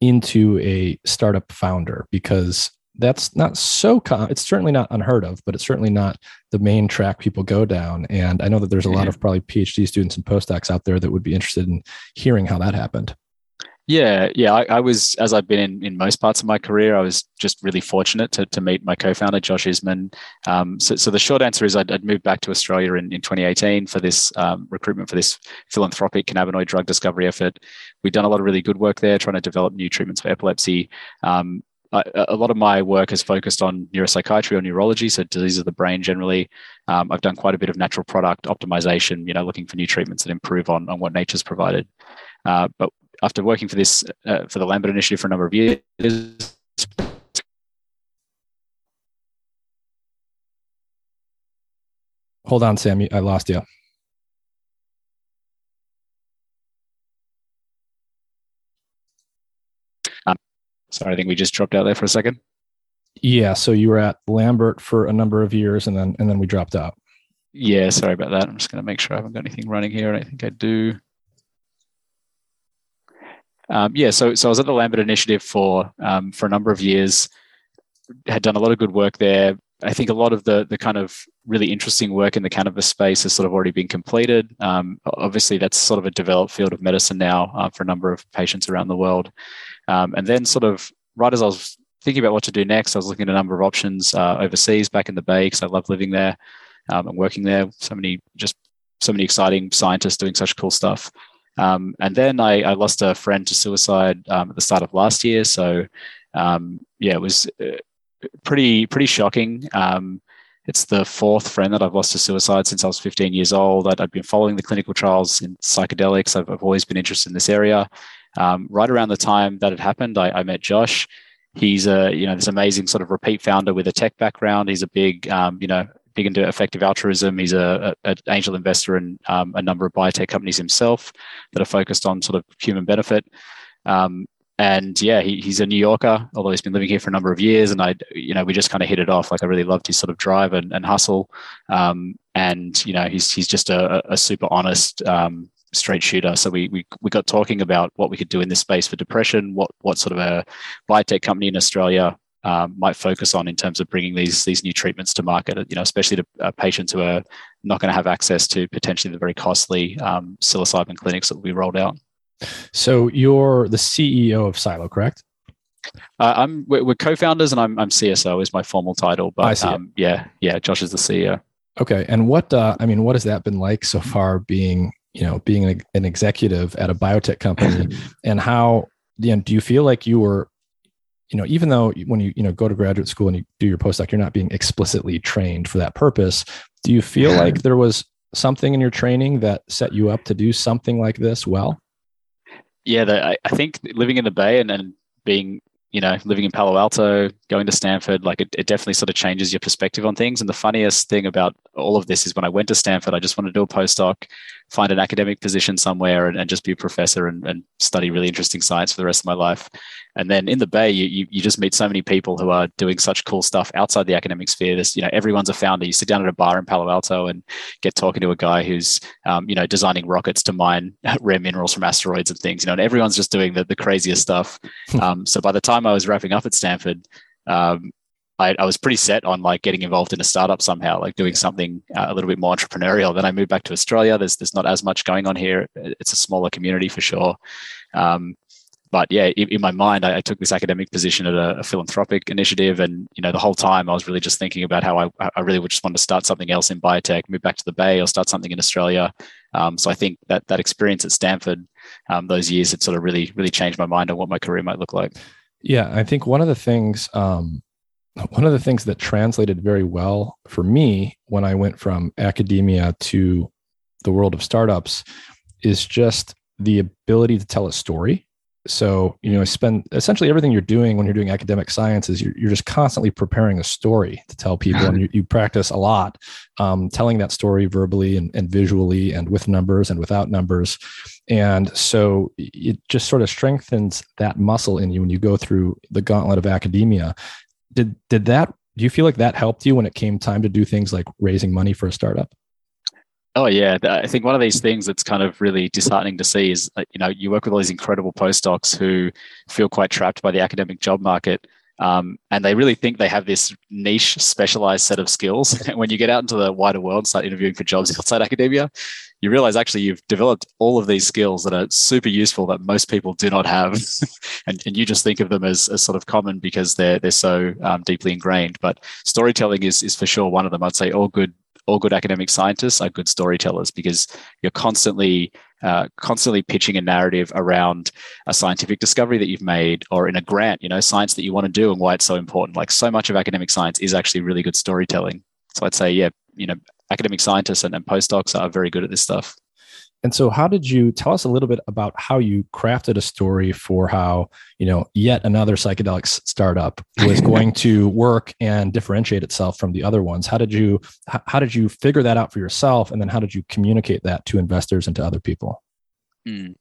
into a startup founder? Because that's not so com- it's certainly not unheard of but it's certainly not the main track people go down. And i know that there's a lot of probably phd students and postdocs out there that would be interested in hearing how that happened yeah, yeah. I, I, was, as I've been in, in most parts of my career, I was just really fortunate to, to meet my co-founder, Josh Isman. Um, so, so the short answer is I'd, I'd, moved back to Australia in, in 2018 for this um, recruitment for this philanthropic cannabinoid drug discovery effort. We've done a lot of really good work there, trying to develop new treatments for epilepsy. Um, a lot of my work has focused on neuropsychiatry or neurology, so diseases of the brain generally. Um, I've done quite a bit of natural product optimization, you know, looking for new treatments that improve on, on what nature's provided. Uh, but after working for this uh, for the Lambert Initiative for a number of years. Hold on, Sam. I lost you. Um, sorry, I think we just dropped out there for a second. Yeah, so you were at Lambert for a number of years, and then and then we dropped out. Yeah, sorry about that. I'm just going to make sure I haven't got anything running here. I think I do. Um, yeah, so so I was at the Lambert Initiative for um, for a number of years. Had done a lot of good work there. I think a lot of the the kind of really interesting work in the cannabis space has sort of already been completed. Um, obviously, that's sort of a developed field of medicine now uh, for a number of patients around the world. Um, and then, sort of right as I was thinking about what to do next, I was looking at a number of options uh, overseas, back in the Bay, because I love living there um, and working there. So many just so many exciting scientists doing such cool stuff. Um, and then I, I, lost a friend to suicide um, at the start of last year. So um, yeah, it was uh, pretty pretty shocking. Um, it's the fourth friend that I've lost to suicide since I was 15 years old. I'd, I'd been following the clinical trials in psychedelics. I've, I've always been interested in this area. Um, right around the time that it happened, I, I, met Josh. He's a you know this amazing sort of repeat founder with a tech background. He's a big um, you know big into effective altruism. He's a, a, a angel investor in um, a number of biotech companies himself that are focused on sort of human benefit. Um, and yeah, he, he's a New Yorker, although he's been living here for a number of years. And I, you know, we just kind of hit it off. Like I really loved his sort of drive and, and hustle. Um, and you know, he's he's just a, a super honest, um, straight shooter. So we, we we got talking about what we could do in this space for depression, what what sort of a biotech company in Australia um, might focus on in terms of bringing these these new treatments to market. You know, especially to uh, patients who are not going to have access to potentially the very costly um, psilocybin clinics that will be rolled out. So you're the CEO of Psylo, correct? Uh, I'm we're, we're, co-founders, and I'm I'm CSO is my formal title. But um, yeah, yeah, Josh is the CEO. Okay, and what uh, I mean, what has that been like so far? Being you know being an, an executive at a biotech company, (laughs) and how you know, do you feel like you were you know even though when you you know go to graduate school and you do your postdoc you're not being explicitly trained for that purpose. Do you feel like (clears throat) there was something in your training that set you up to do something like this well? Yeah the, I, I think living in the bay and, and being you know, living in Palo Alto, going to Stanford, like it, it, definitely sort of changes your perspective on things. And the funniest thing about all of this is when I went to Stanford, I just wanted to do a postdoc, find an academic position somewhere and, and just be a professor and, and, study really interesting science for the rest of my life. And then in the Bay, you, you, you just meet so many people who are doing such cool stuff outside the academic sphere. This, you know, everyone's a founder. You sit down at a bar in Palo Alto and get talking to a guy who's, um, you know, designing rockets to mine (laughs) rare minerals from asteroids and things, you know, and everyone's just doing the, the craziest stuff. (laughs) um, so by the time I was wrapping up at Stanford, um, I, I, was pretty set on like getting involved in a startup somehow, like doing something uh, a little bit more entrepreneurial. Then I moved back to Australia. There's there's not as much going on here. It's a smaller community for sure. Um, but yeah, in, in my mind, I, I, took this academic position at a, a, philanthropic initiative, and you know, the whole time I was really just thinking about how I, I really would just want to start something else in biotech, move back to the Bay, or start something in Australia. Um, so I think that that experience at Stanford, um, those years, had sort of really really changed my mind on what my career might look like. Yeah, I think one of the things um, one of the things that translated very well for me when I went from academia to the world of startups is just the ability to tell a story. So, you know, I spend essentially everything you're doing when you're doing academic science is you're, you're just constantly preparing a story to tell people, and (laughs) you, you practice a lot um, telling that story verbally and, and visually, and with numbers and without numbers. And so it just sort of strengthens that muscle in you when you go through the gauntlet of academia did did that do you feel like that helped you when it came time to do things like raising money for a startup? Oh yeah. I think one of these things that's kind of really disheartening to see is you know you work with all these incredible postdocs who feel quite trapped by the academic job market um, and they really think they have this niche specialized set of skills. (laughs) And when you get out into the wider world and start interviewing for jobs outside academia you realize actually you've developed all of these skills that are super useful that most people do not have. (laughs) And, and you just think of them as, as sort of common because they're they're so um, deeply ingrained. But storytelling is is for sure one of them. I'd say all good all good academic scientists are good storytellers because you're constantly uh, constantly pitching a narrative around a scientific discovery that you've made or in a grant you know science that you want to do and why it's so important. Like so much of academic science is actually really good storytelling. So i'd say yeah you know academic scientists and, and postdocs are very good at this stuff. And so, how did you tell us a little bit about how you crafted a story for how you know yet another psychedelics startup was (laughs) going to work and differentiate itself from the other ones? How did you how did you figure that out for yourself, and then how did you communicate that to investors and to other people? Mm.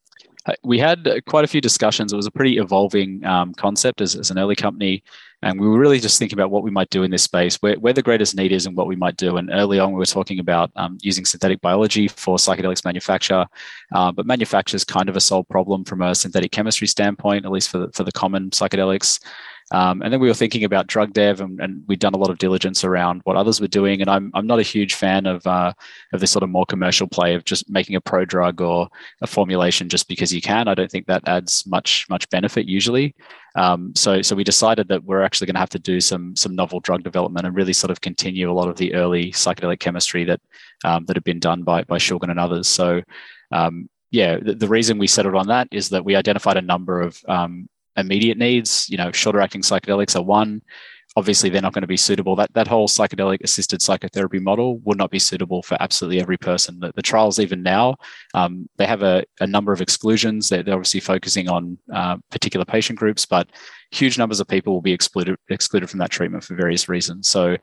We had quite a few discussions. It was a pretty evolving um, concept as, as an early company. And we were really just thinking about what we might do in this space, where, where the greatest need is and what we might do. And early on, we were talking about um, using synthetic biology for psychedelics manufacture. Uh, but manufacture is kind of a solved problem from a synthetic chemistry standpoint, at least for the, for the common psychedelics. Um, and then we were thinking about drug dev, and, and, we'd done a lot of diligence around what others were doing. And I'm I'm not a huge fan of uh, of this sort of more commercial play of just making a pro drug or a formulation just because you can. I don't think that adds much much benefit usually. Um, so so we decided that we're actually going to have to do some some novel drug development and really sort of continue a lot of the early psychedelic chemistry that um, that had been done by by Shulgin and others. So um, yeah, the, the, reason we settled on that is that we identified a number of um, immediate needs. You know, shorter acting psychedelics are one. Obviously, they're not going to be suitable. That that whole psychedelic assisted psychotherapy model would not be suitable for absolutely every person. The, the trials, even now, um, they have a, a, number of exclusions. They're, they're obviously focusing on uh, particular patient groups, but huge numbers of people will be excluded excluded from that treatment for various reasons. So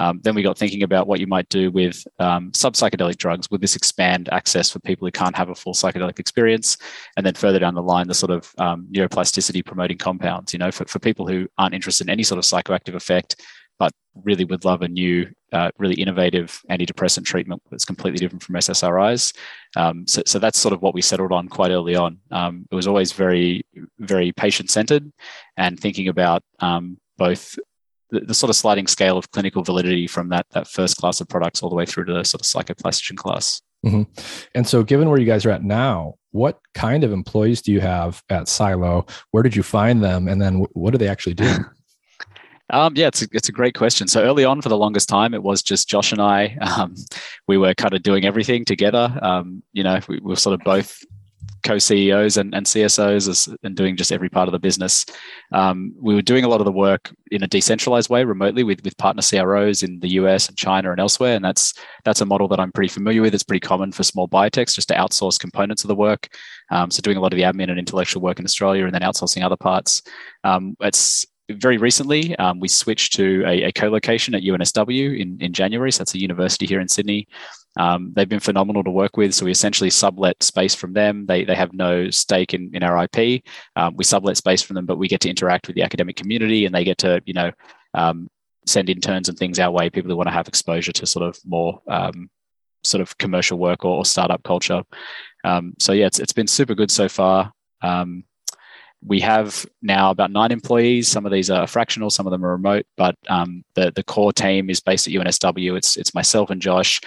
um, then we got thinking about what you might do with um, sub psychedelic drugs. Would this expand access for people who can't have a full psychedelic experience? And then further down the line, the sort of um, neuroplasticity promoting compounds, you know, for, for people who aren't interested in any sort of psychoactive effect, but really would love a new, uh, really innovative antidepressant treatment that's completely different from SSRIs. Um, so, so that's sort of what we settled on quite early on. Um, it was always very, very patient centered and thinking about um, both the, the, sort of sliding scale of clinical validity from that, that first class of products all the way through to the sort of psychoplastogen class. Mm-hmm. And so, given where you guys are at now, what kind of employees do you have at Psylo? Where did you find them? And then what do they actually do? (laughs) Um, yeah, it's a, it's a great question. So early on, for the longest time, it was just Josh and I. Um, we were kind of doing everything together. Um, you know, we, we, were sort of both co-CEOs and, and CSOs and doing just every part of the business. Um, we were doing a lot of the work in a decentralized way, remotely with with partner CROs in the US and China and elsewhere. And that's that's a model that I'm pretty familiar with. It's pretty common for small biotechs just to outsource components of the work. Um, so doing a lot of the admin and intellectual work in Australia, and then outsourcing other parts. Um, it's very recently, um, we switched to a, a, co-location at UNSW in, in January. So that's a university here in Sydney. Um, they've been phenomenal to work with. So we essentially sublet space from them. They, they have no stake in, in our IP. Um, we sublet space from them, but we get to interact with the academic community and they get to, you know, um, send interns and things our way, people who want to have exposure to sort of more um, sort of commercial work or, or startup culture. Um, so yeah, it's, it's been super good so far. Um, we have now about nine employees. Some of these are fractional, some of them are remote, but the the core team is based at UNSW. It's it's myself and Josh.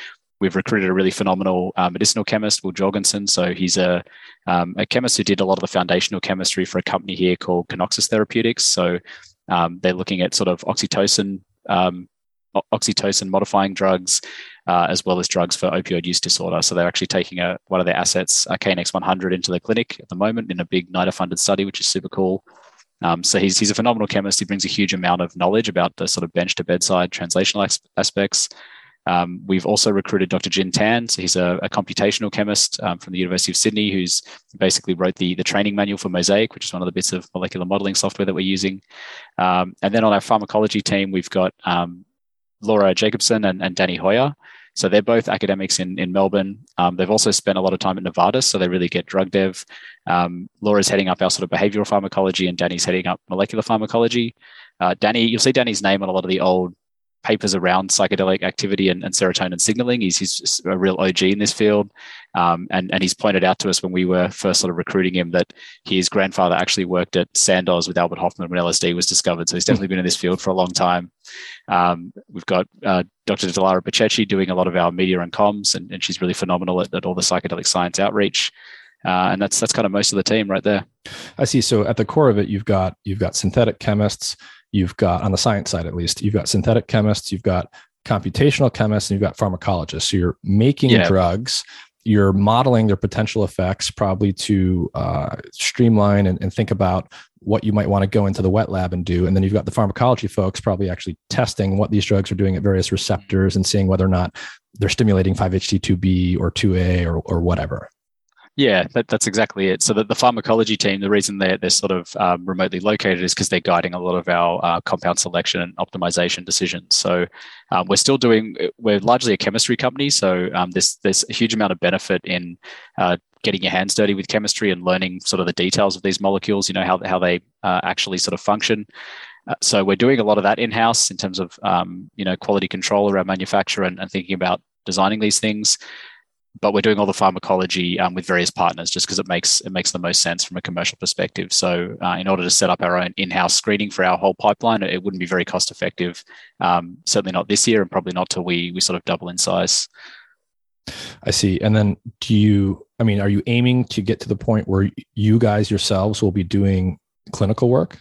We've recruited a really phenomenal uh, medicinal chemist, Will Jorgensen. So he's a um, a chemist who did a lot of the foundational chemistry for a company here called Kinoxis Therapeutics. So um, they're looking at sort of oxytocin um, oxytocin modifying drugs uh, as well as drugs for opioid use disorder. So they're actually taking a, one of their assets, a KNX 100, into the clinic at the moment in a big NIDA funded study, which is super cool. Um, so he's, he's a phenomenal chemist. He brings a huge amount of knowledge about the sort of bench to bedside translational aspects. Um, we've also recruited Dr. Jin Tan. So he's a, a computational chemist um, from the University of Sydney who's basically wrote the, the training manual for Mosaic, which is one of the bits of molecular modeling software that we're using. Um, and then on our pharmacology team, we've got um, Laura Jacobson and, and Danny Hoyer. So they're both academics in, in Melbourne. Um, they've also spent a lot of time at Novartis, so they really get drug dev. Um, Laura's heading up our sort of behavioral pharmacology, and Danny's heading up molecular pharmacology. Uh, Danny, you'll see Danny's name on a lot of the old papers around psychedelic activity and, and serotonin signaling. He's, he's a real OG in this field. Um, and, and he's pointed out to us when we were first sort of recruiting him that his grandfather actually worked at Sandoz with Albert Hofmann when LSD was discovered. So he's definitely been in this field for a long time. Um, we've got uh, Dr. Delara Pachechi doing a lot of our media and comms, and, and she's really phenomenal at, at all the psychedelic science outreach. Uh, and that's that's kind of most of the team right there. I see. So at the core of it, you've got you've got synthetic chemists, you've got on the science side at least, you've got synthetic chemists, you've got computational chemists, and you've got pharmacologists. So you're making yeah. drugs, you're modeling their potential effects, probably to uh, streamline and, and think about what you might want to go into the wet lab and do. And then you've got the pharmacology folks probably actually testing what these drugs are doing at various receptors and seeing whether or not they're stimulating 5-HT2B or 2A or, or whatever. Yeah, that, that's exactly it. So the, the pharmacology team, the reason they're, they're sort of um, remotely located is because they're guiding a lot of our uh, compound selection and optimization decisions. So um, we're still doing, we're largely a chemistry company. So um, there's, there's a huge amount of benefit in uh, getting your hands dirty with chemistry and learning sort of the details of these molecules, you know, how, how they uh, actually sort of function. Uh, so we're doing a lot of that in-house in terms of, um, you know, quality control around manufacture and, and thinking about designing these things but we're doing all the pharmacology um, with various partners just because it makes it makes the most sense from a commercial perspective. So, uh, in order to set up our own in-house screening for our whole pipeline, it wouldn't be very cost effective. Um, certainly not this year, and probably not till we we sort of double in size. I see. And then, do you? I mean, are you aiming to get to the point where you guys yourselves will be doing clinical work?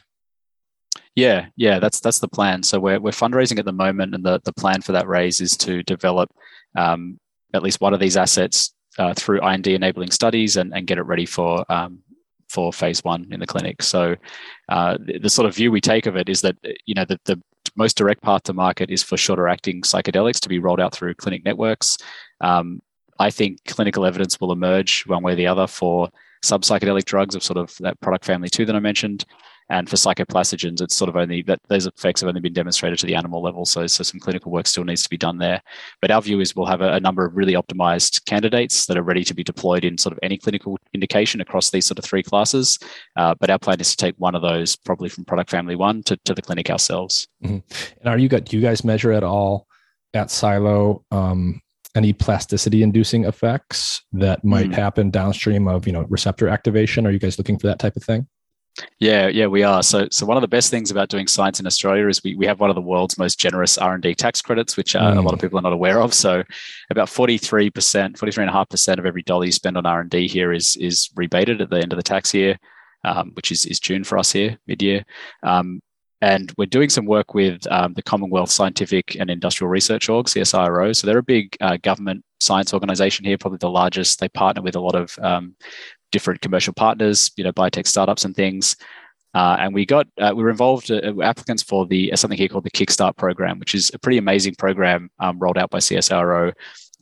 Yeah, yeah, that's that's the plan. So we're we're fundraising at the moment, and the the plan for that raise is to develop um, at least one of these assets uh, through IND enabling studies and, and get it ready for um, for phase one in the clinic. So uh, the, the, sort of view we take of it is that you know the, the most direct path to market is for shorter acting psychedelics to be rolled out through clinic networks. Um, I think clinical evidence will emerge one way or the other for sub psychedelic drugs of sort of that product family two that I mentioned. And for psychoplastogens, it's sort of only that those effects have only been demonstrated to the animal level. So, so some clinical work still needs to be done there. But our view is we'll have a, a number of really optimized candidates that are ready to be deployed in sort of any clinical indication across these sort of three classes. Uh, but our plan is to take one of those, probably from product family one, to, to the clinic ourselves. Mm-hmm. And are you got? Do you guys measure at all at Psylo um, any plasticity inducing effects that might mm. happen downstream of you know receptor activation? Are you guys looking for that type of thing? Yeah, yeah, we are. So, so one of the best things about doing science in Australia is we, we have one of the world's most generous R and D tax credits, which uh, mm. a lot of people are not aware of. So, about forty three percent, forty three and a half percent of every dollar you spend on R and D here is is rebated at the end of the tax year, um, which is is June for us here, mid year. Um, and we're doing some work with um, the Commonwealth Scientific and Industrial Research Org, CSIRO. So they're a big uh, government science organization here, probably the largest. They partner with a lot of um, different commercial partners, you know, biotech startups and things. Uh, and we got uh, we were involved uh, applicants for the uh, something here called the Kickstart program, which is a pretty amazing program um, rolled out by CSIRO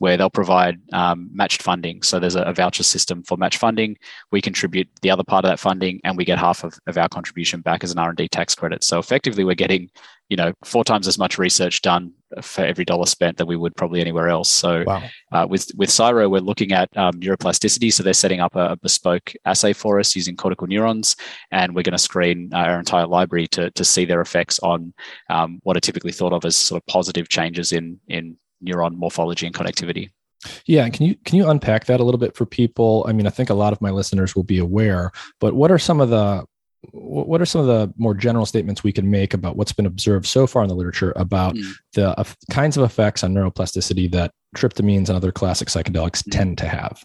where they'll provide um, matched funding. So there's a, a, voucher system for match funding. We contribute the other part of that funding, and we get half of, of our contribution back as an R&D tax credit. So effectively, we're getting you know four times as much research done for every dollar spent that we would probably anywhere else. So wow. uh, with with CSIRO, we're looking at um, neuroplasticity. So they're setting up a, a, bespoke assay for us using cortical neurons, and we're going to screen our entire library to to see their effects on um, what are typically thought of as sort of positive changes in in neuron morphology and connectivity. Yeah, And can you can you unpack that a little bit for people? I mean, I think a lot of my listeners will be aware, but what are some of the what are some of the more general statements we can make about what's been observed so far in the literature about mm. the uh, kinds of effects on neuroplasticity that tryptamines and other classic psychedelics mm. tend to have?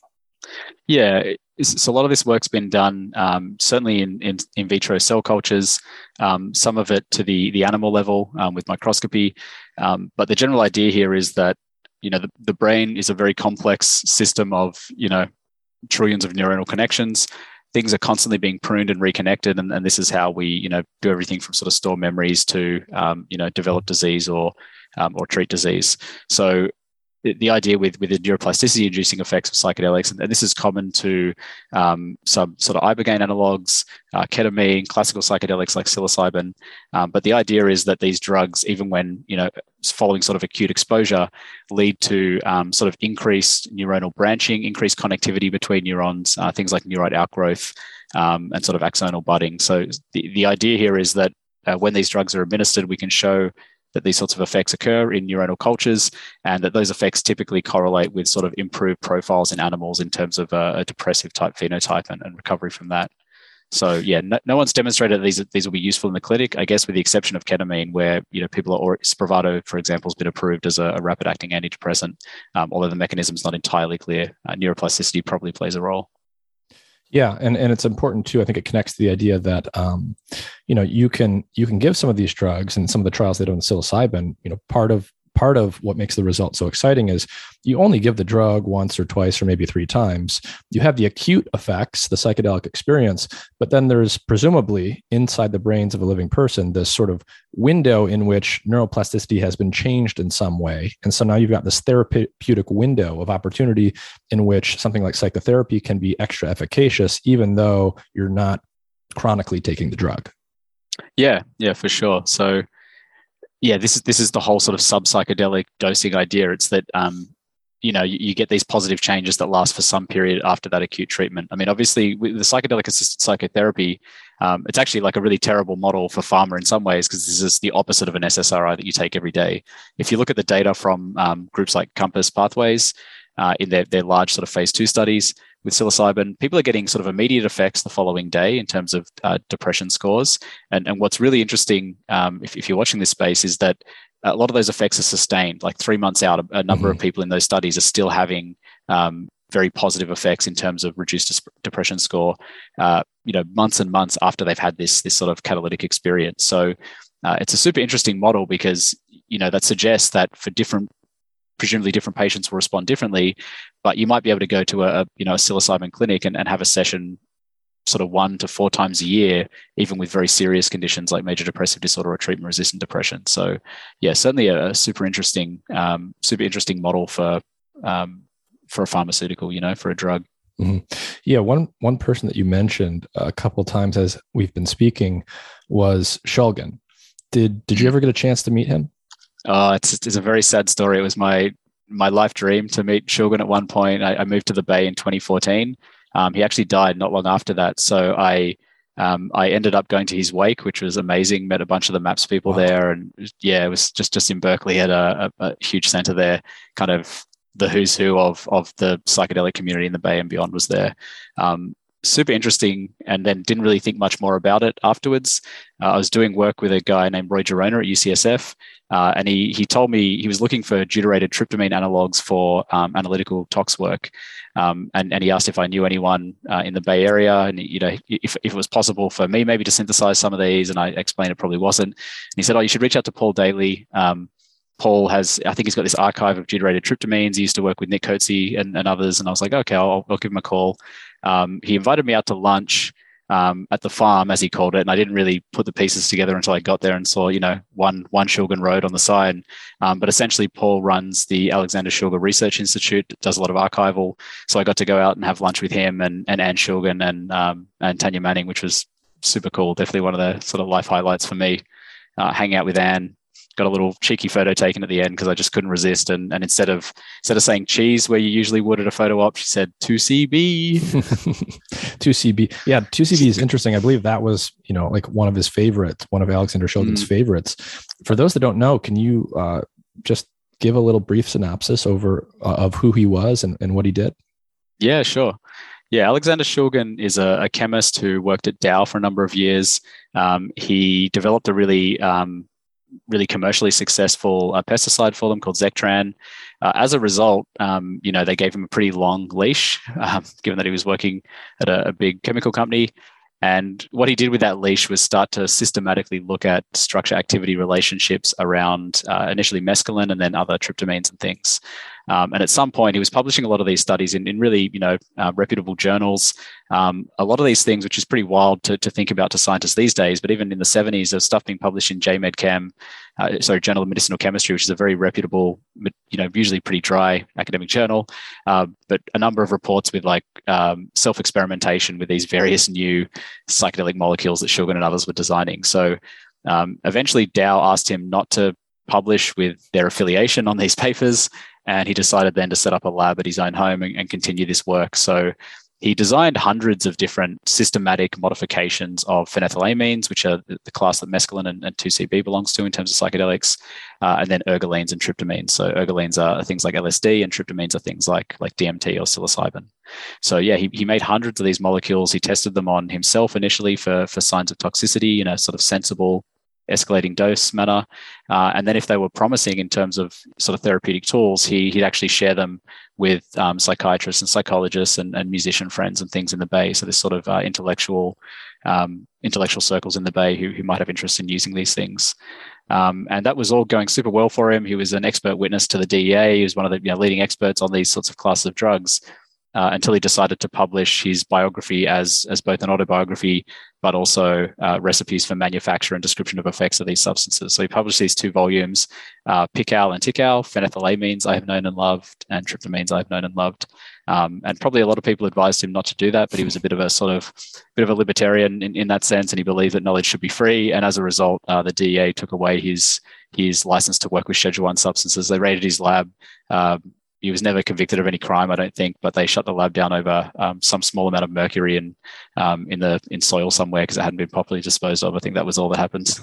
Yeah, so a lot of this work's been done um, certainly in, in, in vitro cell cultures, um, some of it to the the animal level um, with microscopy, um, but the general idea here is that you know the, the brain is a very complex system of you know trillions of neuronal connections. Things are constantly being pruned and reconnected, and, and this is how we you know do everything from sort of store memories to um, you know develop disease or um, or treat disease. So the, idea with with the neuroplasticity inducing effects of psychedelics, and, this is common to um, some sort of ibogaine analogs, uh, ketamine, classical psychedelics like psilocybin. Um, but the idea is that these drugs, even when you know following sort of acute exposure, lead to um, sort of increased neuronal branching, increased connectivity between neurons, uh, things like neurite outgrowth, um, and sort of axonal budding. So the the idea here is that uh, when these drugs are administered, we can show that these sorts of effects occur in neuronal cultures and that those effects typically correlate with sort of improved profiles in animals in terms of a, a depressive type phenotype and, and, recovery from that. So yeah, no, no, one's demonstrated that these these will be useful in the clinic. I guess with the exception of ketamine, where you know people are or Spravato, for example, has been approved as a, a rapid acting antidepressant, um, although the mechanism is not entirely clear. Uh, neuroplasticity probably plays a role. Yeah, and and it's important too. I think it connects to the idea that um, you know you can you can give some of these drugs and some of the trials they do in psilocybin. You know, part of part of what makes the result so exciting is you only give the drug once or twice or maybe three times. You have the acute effects, the psychedelic experience, but then there's presumably inside the brains of a living person this sort of window in which neuroplasticity has been changed in some way. And so now you've got this therapeutic window of opportunity in which something like psychotherapy can be extra efficacious, even though you're not chronically taking the drug. Yeah, yeah, for sure. So yeah, this is this is the whole sort of sub psychedelic dosing idea. It's that um, you know you, you, get these positive changes that last for some period after that acute treatment. I mean, obviously, with the psychedelic assisted psychotherapy, um, it's actually like a really terrible model for pharma in some ways because this is the opposite of an SSRI that you take every day. If you look at the data from um, groups like Compass Pathways uh, in their their large sort of phase two studies, with psilocybin, people are getting sort of immediate effects the following day in terms of uh, depression scores. And, and what's really interesting, um, if, if you're watching this space, is that a lot of those effects are sustained. Like three months out, a, a number mm-hmm. of people in those studies are still having um, very positive effects in terms of reduced depression score. Uh, you know, months and months after they've had this this sort of catalytic experience. So uh, it's a super interesting model because you know that suggests that for different presumably different patients will respond differently, but you might be able to go to a, you know a psilocybin clinic and, and have a session sort of one to four times a year, even with very serious conditions like major depressive disorder or treatment resistant depression. So, yeah, certainly a, a super interesting, um, super interesting model for um, for a pharmaceutical, you know, for a drug. Mm-hmm. Yeah, one one person that you mentioned a couple times as we've been speaking was Shulgin. Did did you mm-hmm. ever get a chance to meet him? Oh, it's it's a very sad story. It was my my life dream to meet Shulgin at one point. I, I moved to the Bay in 2014. Um, he actually died not long after that, so I um, I ended up going to his wake, which was amazing. Met a bunch of the Maps people wow. there, and yeah, it was just just in Berkeley at a, a, a, huge center there. Kind of the who's who of of the psychedelic community in the Bay and beyond was there. Um, super interesting, and then didn't really think much more about it afterwards. Uh, I was doing work with a guy named Roy Gerona at UCSF, uh, and he he told me he was looking for deuterated tryptamine analogs for um, analytical tox work, um, and and he asked if I knew anyone uh, in the Bay Area, and you know if, if it was possible for me maybe to synthesize some of these, and I explained it probably wasn't. And he said, "Oh, you should reach out to Paul Daley." Um, Paul has, I think he's got this archive of deuterated tryptamines. He used to work with Nick Cozzi and, and others, and I was like, okay, I'll, I'll give him a call. Um, he invited me out to lunch um, at the farm, as he called it. And I didn't really put the pieces together until I got there and saw, you know, one one Shulgin Road on the side. Um, but essentially, Paul runs the Alexander Shulgin Research Institute, does a lot of archival. So I got to go out and have lunch with him and and Anne Shulgin and um, and Tania Manning, which was super cool. Definitely one of the sort of life highlights for me. Uh, hanging out with Anne, got a little cheeky photo taken at the end because I just couldn't resist. And, and instead of instead of saying cheese where you usually would at a photo op, she said two CB. (laughs) two CB. Yeah, two CB is interesting. I believe that was you know like one of his favorites, one of Alexander Shulgin's mm. favorites. For those that don't know, can you uh, just give a little brief synopsis over uh, of who he was and, and what he did? Yeah, sure. Yeah, Alexander Shulgin is a, a, chemist who worked at Dow for a number of years. Um, he developed a really um, really commercially successful uh, pesticide for them called Zectran. Uh, as a result, um, you know, they gave him a pretty long leash, (laughs) um, given that he was working at a, a, big chemical company. And what he did with that leash was start to systematically look at structure activity relationships around uh, initially mescaline and then other tryptamines and things. Um, and at some point, he was publishing a lot of these studies in, in really, you know, uh, reputable journals. Um, a lot of these things, which is pretty wild to, to think about to scientists these days, but even in the 70s, there's stuff being published in JMed Chem, uh, sorry, Journal of Medicinal Chemistry, which is a very reputable, you know, usually pretty dry academic journal, uh, but a number of reports with like um, self-experimentation with these various new psychedelic molecules that Shulgin and others were designing. So um, eventually, Dow asked him not to publish with their affiliation on these (laughs) papers and he decided then to set up a lab at his own home and, and continue this work. So he designed hundreds of different systematic modifications of phenethylamines, which are the class that mescaline and, and 2CB belongs to in terms of psychedelics, uh, and then ergolines and tryptamines. So ergolines are things like LSD, and tryptamines are things like like DMT or psilocybin. So yeah, he, he made hundreds of these molecules. He tested them on himself initially for for signs of toxicity in a sort of sensible escalating dose manner. Uh, and then if they were promising in terms of sort of therapeutic tools, he, he'd actually share them with um, psychiatrists and psychologists and, and, musician friends and things in the Bay. So this sort of uh, intellectual um, intellectual circles in the Bay who, who might have interest in using these things. Um, and that was all going super well for him. He was an expert witness to the DEA. He was one of the you know, leading experts on these sorts of classes of drugs uh, until he decided to publish his biography as, as both an autobiography, but also uh, recipes for manufacture and description of effects of these substances. So he published these two volumes, uh, and TiHKAL, phenethylamines I have known and loved, and tryptamines I have known and loved. Um, and probably a lot of people advised him not to do that, but he was a bit of a sort of bit of a libertarian in, in that sense, and he believed that knowledge should be free. And as a result, uh, the DEA took away his his license to work with Schedule One substances. They raided his lab. Uh, he was never convicted of any crime, I don't think, but they shut the lab down over um, some small amount of mercury in um, in the in soil somewhere because it hadn't been properly disposed of. I think that was all that happened.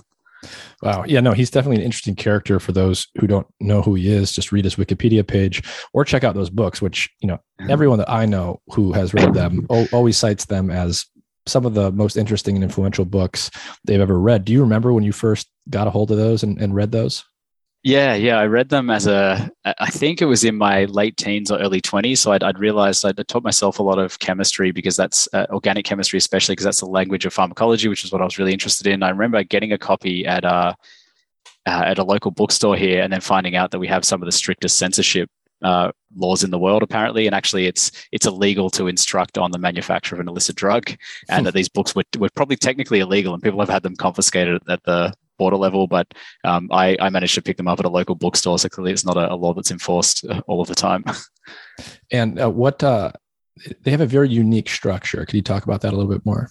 Wow. Yeah, no, he's definitely an interesting character for those who don't know who he is. Just read his Wikipedia page or check out those books, which, you know, mm-hmm. everyone that I know who has read them always cites them as some of the most interesting and influential books they've ever read. Do you remember when you first got a hold of those and, and read those? Yeah, yeah, I read them as a. I think it was in my late teens or early twenties. So I'd, I'd realized I'd taught myself a lot of chemistry because that's uh, organic chemistry, especially because that's the language of pharmacology, which is what I was really interested in. I remember getting a copy at a uh, uh, at a local bookstore here, and then finding out that we have some of the strictest censorship uh, laws in the world apparently and actually it's it's illegal to instruct on the manufacture of an illicit drug and that these books were, were probably technically illegal and people have had them confiscated at the border level, but um, I, I, managed to pick them up at a local bookstore. So clearly, it's not a, a law that's enforced uh, all of the time. (laughs) and uh, what uh, they have a very unique structure. Could you talk about that a little bit more?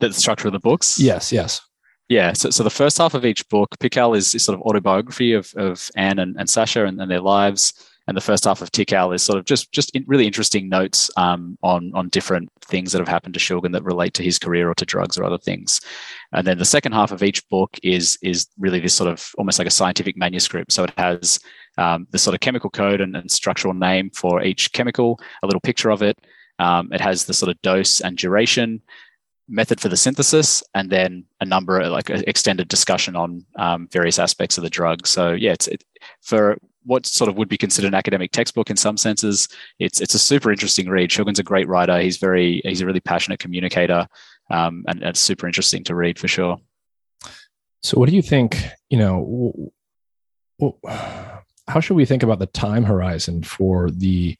The structure of the books? Yes, yes. Yeah, so, so the first half of each book, PiHKAL is, is sort of autobiography of, of Anne and, and Sasha and, and their lives and the first half of TiHKAL is sort of just just really interesting notes um, on on different things that have happened to Shulgin that relate to his career or to drugs or other things. And then the second half of each book is is really this sort of almost like a scientific manuscript. So it has um, the sort of chemical code and, and, structural name for each chemical, a little picture of it. Um, it has the sort of dose and duration, method for the synthesis, and then a number of like extended discussion on um, various aspects of the drug. So yeah, it's it, for what sort of would be considered an academic textbook in some senses. It's it's a super interesting read. Shulgin's a great writer. He's very he's a really passionate communicator, um, and, and it's super interesting to read for sure. So, what do you think? You know, (sighs) how should we think about the time horizon for the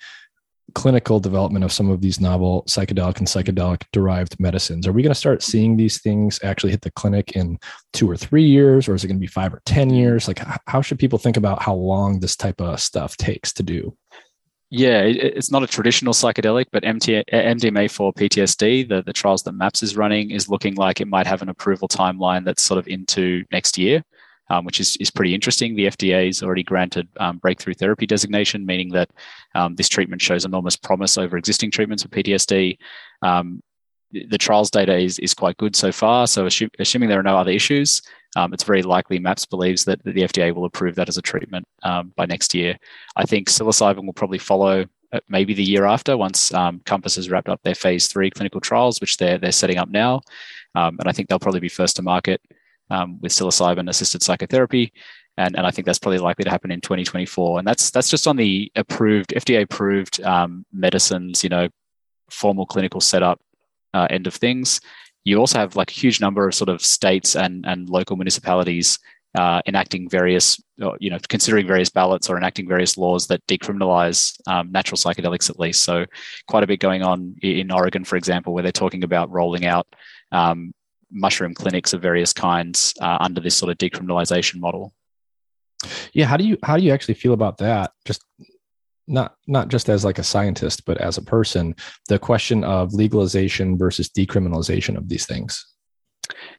clinical development of some of these novel psychedelic and psychedelic derived medicines? Are we going to start seeing these things actually hit the clinic in two or three years, or is it going to be five or 10 years? Like, how should people think about how long this type of stuff takes to do? Yeah, it's not a traditional psychedelic, but MDMA for PTSD, the, the trials that MAPS is running, is looking like it might have an approval timeline that's sort of into next year um, which is, is pretty interesting. The FDA has already granted um, breakthrough therapy designation, meaning that um, this treatment shows enormous promise over existing treatments for PTSD. Um, the trials data is, is quite good so far. So, assuming there are no other issues, um, it's very likely MAPS believes that the FDA will approve that as a treatment um, by next year. I think psilocybin will probably follow uh, maybe the year after once um, Compass has wrapped up their phase three clinical trials, which they're they're setting up now, um, and I think they'll probably be first to market um, with psilocybin assisted psychotherapy. And, and I think that's probably likely to happen in 2024. And that's that's just on the approved FDA approved um, medicines, you know, formal clinical setup uh, end of things. You also have like a huge number of sort of states and and local municipalities uh, enacting various, uh, you know, considering various ballots or enacting various laws that decriminalize um, natural psychedelics at least. So, quite a bit going on in Oregon, for example, where they're talking about rolling out um, mushroom clinics of various kinds uh, under this sort of decriminalization model. Yeah, how do you how do you actually feel about that? Just not not just as like a scientist, but as a person, the question of legalization versus decriminalization of these things.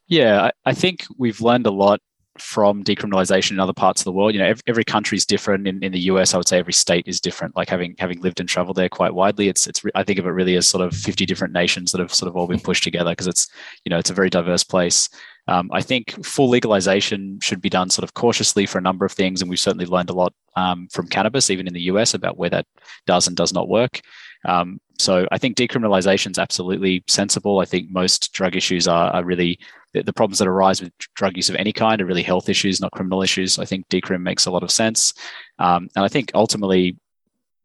Yeah, I, I think we've learned a lot from decriminalization in other parts of the world. You know, every, every country is different. In, in the US, I would say every state is different. Like having having lived and traveled there quite widely, it's it's. I think of it really as sort of fifty different nations that have sort of all been pushed together because it's you know it's a very diverse place. Um, I think full legalization should be done sort of cautiously for a number of things, and we've certainly learned a lot um, from cannabis, even in the US, about where that does and does not work. Um, so I think decriminalization is absolutely sensible. I think most drug issues are, are really the, the, problems that arise with drug use of any kind are really health issues, not criminal issues. I think decrim makes a lot of sense, um, and I think ultimately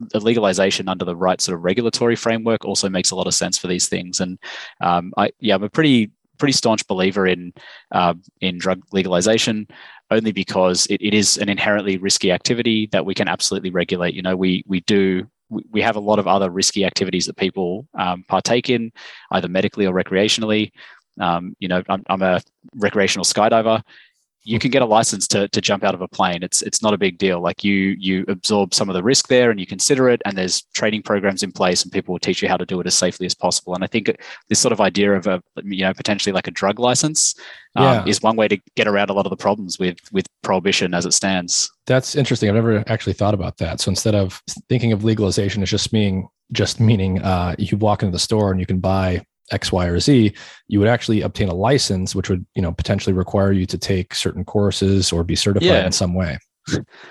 the legalization under the right sort of regulatory framework also makes a lot of sense for these things. And um, I yeah, I'm a pretty pretty staunch believer in uh, in drug legalization only because it, it is an inherently risky activity that we can absolutely regulate. You know, we we do we have a lot of other risky activities that people um, partake in, either medically or recreationally. Um, you know, I'm, I'm, a recreational skydiver. You can get a license to, to jump out of a plane. It's it's not a big deal. Like you you absorb some of the risk there, and you consider it. And there's training programs in place, and people will teach you how to do it as safely as possible. And I think this sort of idea of a you know potentially like a drug license um, is one way to get around a lot of the problems with with prohibition as it stands. That's interesting. I've never actually thought about that. So instead of thinking of legalization as just being just meaning uh, you walk into the store and you can buy X, Y, or Z, you would actually obtain a license, which would, you know, potentially require you to take certain courses or be certified yeah. in some way.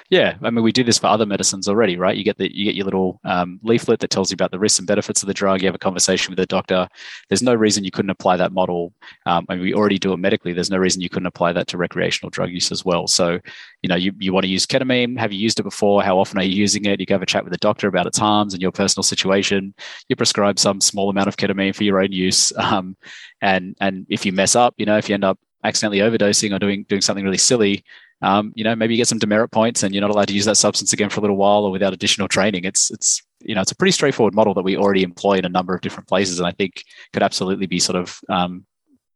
Yeah, I mean, we do this for other medicines already, right? You get the you get your little um, leaflet that tells you about the risks and benefits of the drug. You have a conversation with the doctor. There's no reason you couldn't apply that model. Um, mean, we already do it medically. There's no reason you couldn't apply that to recreational drug use as well. So, you know, you, you want to use ketamine. Have you used it before? How often are you using it? You go have a chat with the doctor about its harms and your personal situation. You prescribe some small amount of ketamine for your own use. Um, and and if you mess up, you know, if you end up accidentally overdosing or doing doing something really silly, um, you know, maybe you get some demerit points and you're not allowed to use that substance again for a little while or without additional training. It's it's you know it's a pretty straightforward model that we already employ in a number of different places, and I think could absolutely be sort of um,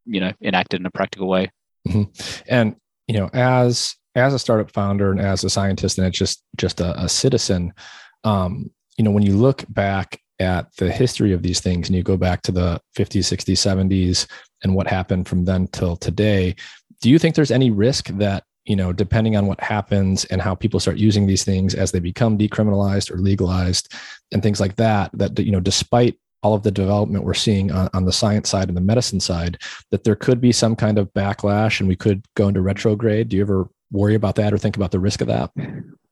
you know enacted in a practical way. Mm-hmm. And you know, as as a startup founder and as a scientist, and just just a, a citizen, um, you know, when you look back at the history of these things and you go back to the 50s, 60s, 70s and what happened from then till today, do you think there's any risk that you know, depending on what happens and how people start using these things as they become decriminalized or legalized and things like that, that, you know, despite all of the development we're seeing on, on the science side and the medicine side, that there could be some kind of backlash and we could go into retrograde. Do you ever worry about that or think about the risk of that?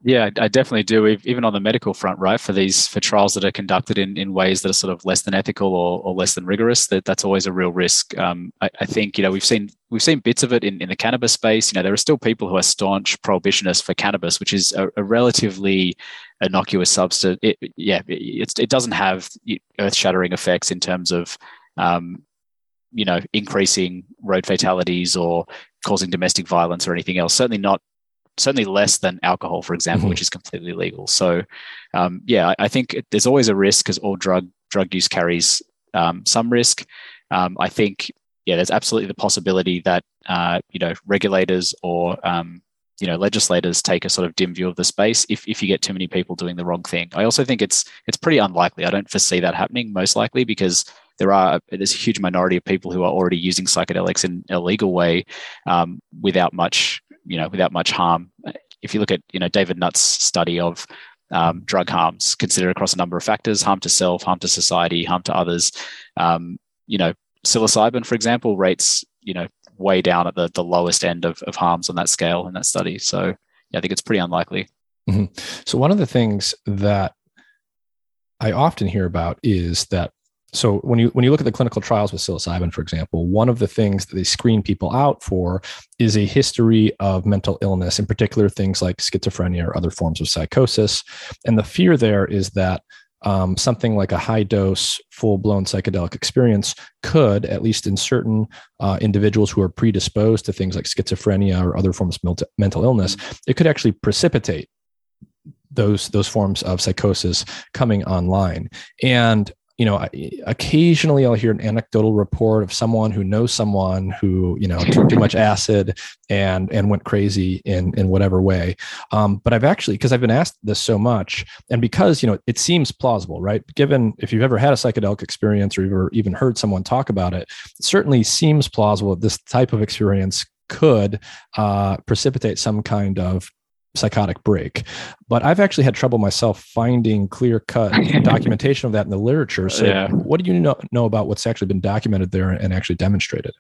Yeah, I definitely do. Even on the medical front, right? For these for trials that are conducted in, in ways that are sort of less than ethical or, or less than rigorous, that that's always a real risk. Um, I, I, think you know we've seen we've seen bits of it in, in the cannabis space. You know, there are still people who are staunch prohibitionists for cannabis, which is a, a relatively innocuous substance. It, yeah, it, it doesn't have earth shattering effects in terms of um, you know increasing road fatalities or causing domestic violence or anything else. Certainly not certainly less than alcohol, for example, mm-hmm. which is completely legal. So, um, yeah, I, I, think there's always a risk because all drug drug use carries um, some risk. Um, I think, yeah, there's absolutely the possibility that uh, you know regulators or um, you know legislators take a sort of dim view of the space if, if you get too many people doing the wrong thing. I also think it's it's pretty unlikely. I don't foresee that happening most likely because there are there's a huge minority of people who are already using psychedelics in a legal way um, without much you know without much harm. If you look at you know David Nutt's study of um, drug harms considered across a number of factors: harm to self, harm to society, harm to others. Um, you know, psilocybin, for example, rates you know way down at the the lowest end of, of harms on that scale in that study. So yeah, I think it's pretty unlikely. Mm-hmm. So one of the things that I often hear about is that so when you when you look at the clinical trials with psilocybin for example one of the things that they screen people out for is a history of mental illness in particular things like schizophrenia or other forms of psychosis. And the fear there is that um, something like a high dose full blown psychedelic experience could at least in certain uh, individuals who are predisposed to things like schizophrenia or other forms of mental illness it could actually precipitate those those forms of psychosis coming online. And you know, occasionally I'll hear an anecdotal report of someone who knows someone who, you know, took too much acid and and went crazy in in whatever way. Um, but I've actually, because I've been asked this so much, and because you know it seems plausible, right? Given if you've ever had a psychedelic experience or even heard someone talk about it, it certainly seems plausible that this type of experience could uh, precipitate some kind of psychotic break. But I've actually had trouble myself finding clear cut (laughs) documentation of that in the literature. So, yeah. what do you know, know about what's actually been documented there and actually demonstrated?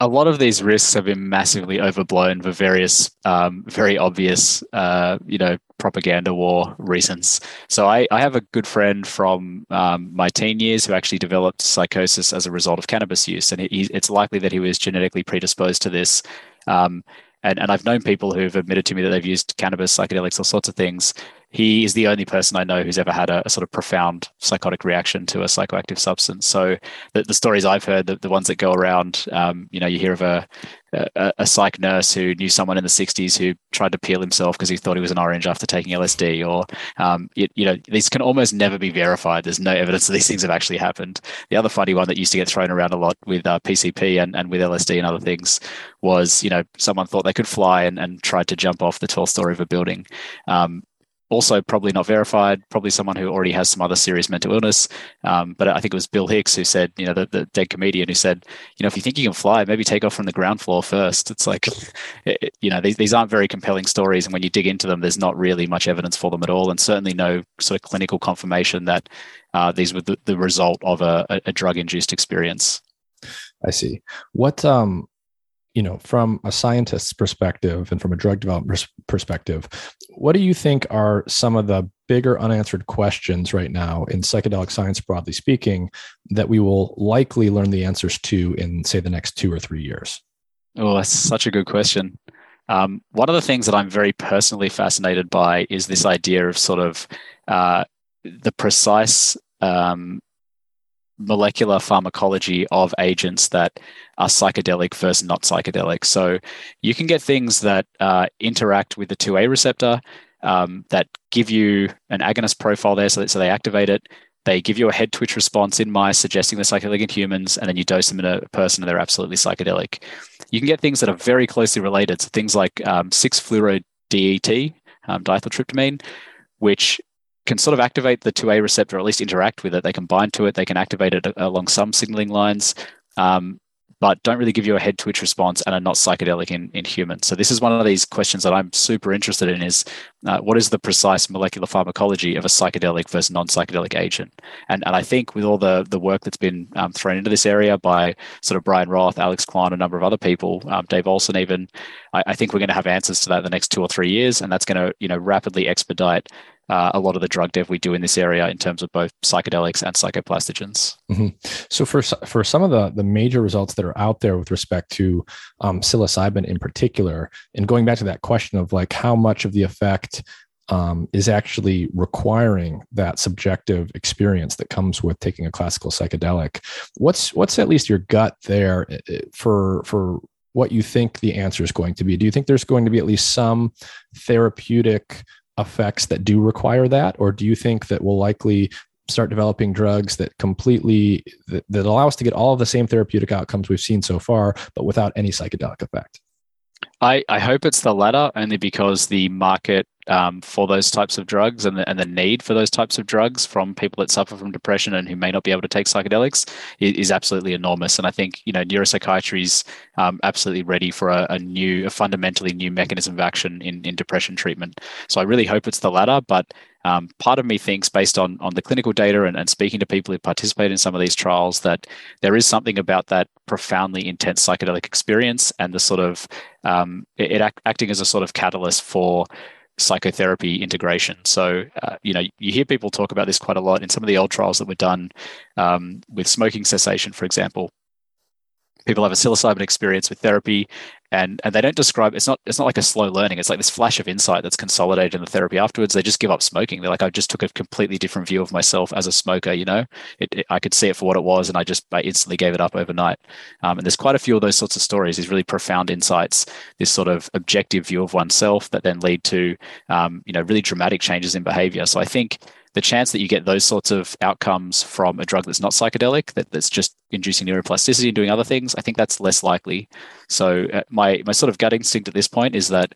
A lot of these risks have been massively overblown for various, um, very obvious, uh, you know, propaganda war reasons. So I, I have a good friend from um, my teen years who actually developed psychosis as a result of cannabis use, and he, it's likely that he was genetically predisposed to this. Um, and, and I've known people who've admitted to me that they've used cannabis, psychedelics, all sorts of things. He is the only person I know who's ever had a, a sort of profound psychotic reaction to a psychoactive substance. So the, the stories I've heard, the, the ones that go around, um, you know, you hear of a, a, a, psych nurse who knew someone in the 60s who tried to peel himself because he thought he was an orange after taking LSD, or um, you, you, know, these can almost never be verified. There's no evidence that these things have actually happened. The other funny one that used to get thrown around a lot with uh, PCP and, and with LSD and other things was, you know, someone thought they could fly and, and tried to jump off the 12th story of a building. Um, also probably not verified, probably someone who already has some other serious mental illness. Um, but I think it was Bill Hicks who said, you know, the, the, dead comedian who said, you know, if you think you can fly, maybe take off from the ground floor first. It's like, (laughs) it, you know, these, these aren't very compelling stories. And when you dig into them, there's not really much evidence for them at all. And certainly no sort of clinical confirmation that uh, these were the, the result of a, a drug induced experience. I see. What, um, you know, from a scientist's perspective and from a drug development perspective, what do you think are some of the bigger unanswered questions right now in psychedelic science, broadly speaking, that we will likely learn the answers to in, say, the next two or three years? Oh, that's such a good question. Um, one of the things that I'm very personally fascinated by is this idea of sort of uh, the precise um, molecular pharmacology of agents that are psychedelic versus not psychedelic. So you can get things that uh, interact with the 2A receptor um, that give you an agonist profile there, so, that, so they activate it. They give you a head twitch response in mice, suggesting they're psychedelic in humans, and then you dose them in a person and they're absolutely psychedelic. You can get things that are very closely related, so things like um, 6-fluoro DET, um, diethyltryptamine, which can sort of activate the 2A receptor, or at least interact with it. They can bind to it. They can activate it along some signaling lines. Um, but don't really give you a head twitch response and are not psychedelic in, in humans. So this is one of these questions that I'm super interested in is uh, what is the precise molecular pharmacology of a psychedelic versus non-psychedelic agent? And, and I think with all the, the work that's been um, thrown into this area by sort of Brian Roth, Alex Klein, a number of other people, um, Dave Olson even, I, I think we're going to have answers to that in the next two or three years. And that's going to, you know, rapidly expedite uh, a lot of the drug dev we do in this area in terms of both psychedelics and psychoplastogens. Mm-hmm. So for for some of the the major results that are out there with respect to um, psilocybin in particular, and going back to that question of like how much of the effect um, is actually requiring that subjective experience that comes with taking a classical psychedelic. What's what's at least your gut there eh, eh, for for what you think the answer is going to be? Do you think there's going to be at least some therapeutic effects that do require that, or do you think that we'll likely start developing drugs that completely that, that allow us to get all of the same therapeutic outcomes we've seen so far, but without any psychedelic effect? I, I hope it's the latter, only because the market um, for those types of drugs and the, and the need for those types of drugs from people that suffer from depression and who may not be able to take psychedelics is, is absolutely enormous. And I think you know neuropsychiatry is um, absolutely ready for a, a, new, a fundamentally new mechanism of action in, in depression treatment. So I really hope it's the latter. But um, part of me thinks, based on on the clinical data and, and speaking to people who participate in some of these trials, that there is something about that profoundly intense psychedelic experience and the sort of um, it, it act, acting as a sort of catalyst for psychotherapy integration. So, uh, you know, you hear people talk about this quite a lot in some of the old trials that were done um, with smoking cessation, for example people have a psilocybin experience with therapy and and they don't describe it's not it's not like a slow learning it's like this flash of insight that's consolidated in the therapy afterwards. They just give up smoking. They're like i just took a completely different view of myself as a smoker you know? It, it, i could see it for what it was and i just I instantly gave it up overnight. Um, and there's quite a few of those sorts of stories these really profound insights this sort of objective view of oneself that then lead to um, you know really dramatic changes in behavior. So i think the chance that you get those sorts of outcomes from a drug that's not psychedelic, that, that's just inducing neuroplasticity and doing other things, I think that's less likely. So uh, my my sort of gut instinct at this point is that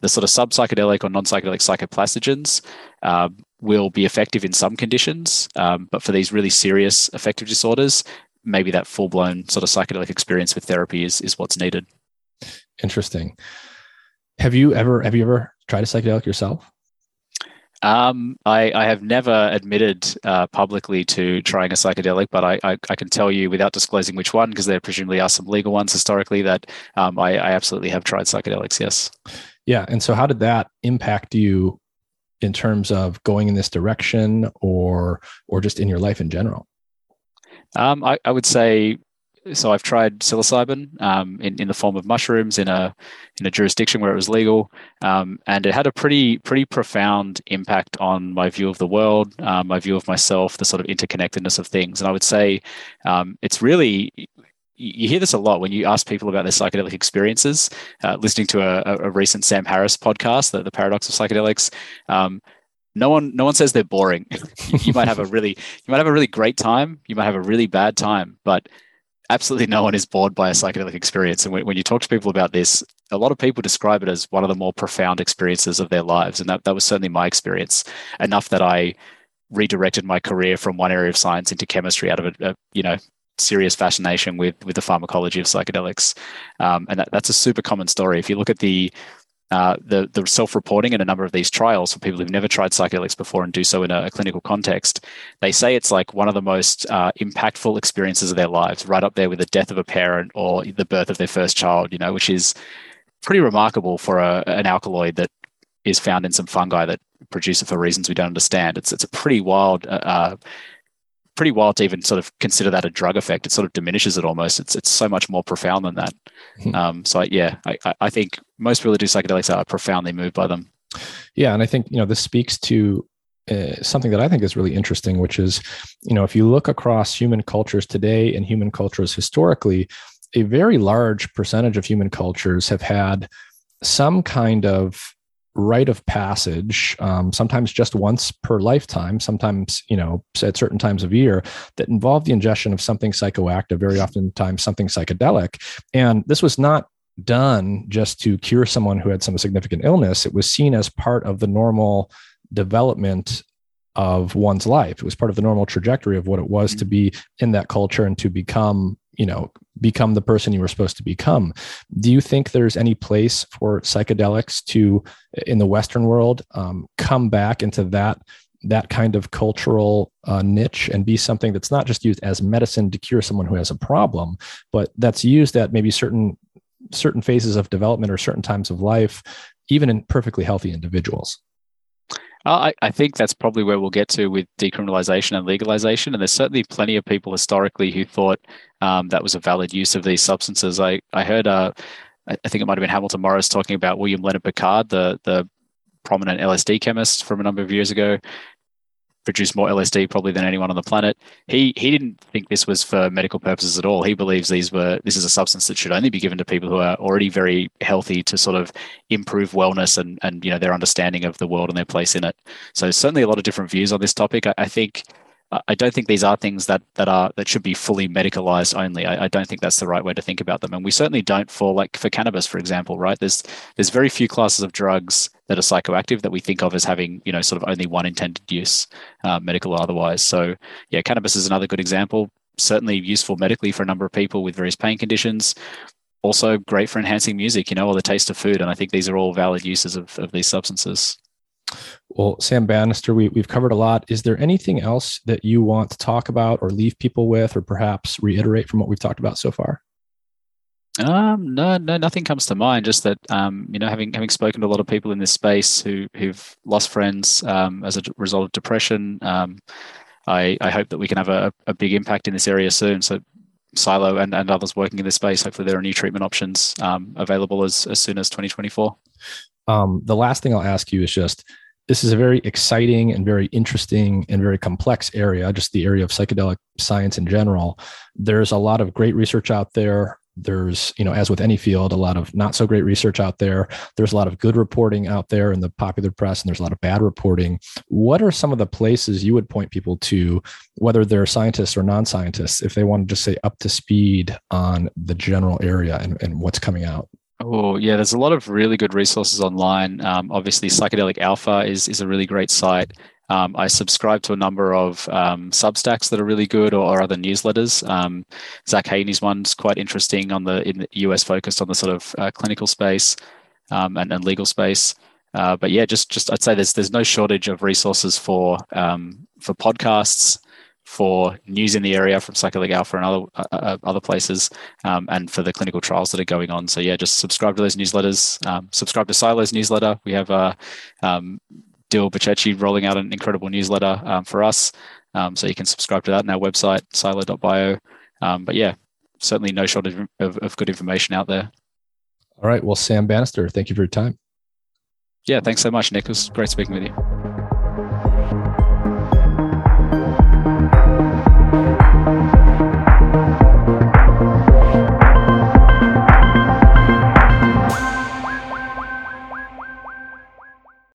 the sort of sub psychedelic or non psychedelic psychoplastogens um, will be effective in some conditions, um, but for these really serious affective disorders, maybe that full blown sort of psychedelic experience with therapy is is what's needed. Interesting. Have you ever have you ever tried a psychedelic yourself? Um, I, I, have never admitted uh, publicly to trying a psychedelic, but I, I, I, can tell you without disclosing which one, because there presumably are some legal ones historically, that um, I, I absolutely have tried psychedelics. Yes. Yeah. And so, how did that impact you in terms of going in this direction, or or just in your life in general? Um, I, I would say so I've tried psilocybin um, in, in the form of mushrooms in a in a jurisdiction where it was legal, um, and it had a pretty pretty profound impact on my view of the world, uh, my view of myself, the sort of interconnectedness of things. And I would say um, it's really you hear this a lot when you ask people about their psychedelic experiences. Uh, listening to a, a, recent Sam Harris podcast, the, the Paradox of Psychedelics, um, no one no one says they're boring. (laughs) you might have a really you might have a really great time. You might have a really bad time, but absolutely no one is bored by a psychedelic experience. And when, when, you talk to people about this, a lot of people describe it as one of the more profound experiences of their lives. And that, that was certainly my experience, enough that I redirected my career from one area of science into chemistry out of a, a you know, serious fascination with with the pharmacology of psychedelics. Um, and that, that's a super common story. If you look at the uh, the, the self-reporting in a number of these trials for people who've never tried psychedelics before and do so in a, a clinical context, they say it's like one of the most uh, impactful experiences of their lives, right up there with the death of a parent or the birth of their first child. You know, which is pretty remarkable for a, an alkaloid that is found in some fungi that produce it for reasons we don't understand. It's it's a pretty wild uh, uh pretty wild to even sort of consider that a drug effect. It sort of diminishes it almost. It's it's so much more profound than that. Hmm. Um, so I, yeah, I, I think most people who do psychedelics are profoundly moved by them. Yeah, and I think you know this speaks to uh, something that I think is really interesting, which is you know if you look across human cultures today and human cultures historically, a very large percentage of human cultures have had some kind of rite of passage, um, sometimes just once per lifetime, sometimes, you know, at certain times of year, that involve the ingestion of something psychoactive, very often times something psychedelic. And this was not done just to cure someone who had some significant illness. It was seen as part of the normal development of one's life. It was part of the normal trajectory of what it was mm-hmm. to be in that culture and to become, you know, become the person you were supposed to become. Do you think there's any place for psychedelics to, in the Western world, um, come back into that that kind of cultural uh, niche and be something that's not just used as medicine to cure someone who has a problem, but that's used at maybe certain certain phases of development or certain times of life, even in perfectly healthy individuals. I, I, think that's probably where we'll get to with decriminalization and legalization. And there's certainly plenty of people historically who thought um, that was a valid use of these substances. I, I heard, uh, I think it might have been Hamilton Morris talking about William Leonard Picard, the, the prominent LSD chemist from a number of years ago, produced more LSD probably than anyone on the planet. He he didn't think this was for medical purposes at all. He believes these were this is a substance that should only be given to people who are already very healthy to sort of improve wellness and and you know their understanding of the world and their place in it. So certainly a lot of different views on this topic. I, I think I don't think these are things that that are that should be fully medicalized only. I, I, don't think that's the right way to think about them. And we certainly don't for like for cannabis, for example, right? There's there's very few classes of drugs that are psychoactive that we think of as having you know sort of only one intended use, uh, medical or otherwise. So yeah, cannabis is another good example. Certainly useful medically for a number of people with various pain conditions. Also great for enhancing music, you know, or the taste of food. And I think these are all valid uses of, of these substances. Well, Sam Bannister, we, we've covered a lot. Is there anything else that you want to talk about or leave people with, or perhaps reiterate from what we've talked about so far? Um, no, no, nothing comes to mind. Just that, um, you know, having having spoken to a lot of people in this space who who've lost friends um, as a result of depression, um, I I hope that we can have a, a big impact in this area soon. So, Psylo and, and others working in this space, hopefully there are new treatment options um, available as as soon as 2024. Um, the last thing I'll ask you is just this is a very exciting and very interesting and very complex area, just the area of psychedelic science in general. There's a lot of great research out there. There's, you know, as with any field, a lot of not so great research out there. There's a lot of good reporting out there in the popular press, and there's a lot of bad reporting. What are some of the places you would point people to, whether they're scientists or non scientists, if they want to just say up to speed on the general area and, and what's coming out? Oh yeah, there's a lot of really good resources online. Um, obviously, Psychedelic Alpha is is a really great site. Um, I subscribe to a number of um, Substacks that are really good, or, or other newsletters. Um, Zach Haigney's one's quite interesting on the in the US focused on the sort of uh, clinical space um, and, and legal space. Uh, but yeah, just just I'd say there's there's no shortage of resources for um, for podcasts for news in the area from Psychedelic Alpha and other uh, uh, other places, um, and for the clinical trials that are going on. So yeah, just subscribe to those newsletters. Um, subscribe to Psylo's newsletter. We have uh, um, Dill Bacecci rolling out an incredible newsletter um, for us. Um, so you can subscribe to that on our website, psylo.bio. Um, but yeah, certainly no shortage of, of good information out there. All right. Well, Sam Bannister, thank you for your time. Yeah, thanks so much, Nick. It was great speaking with you.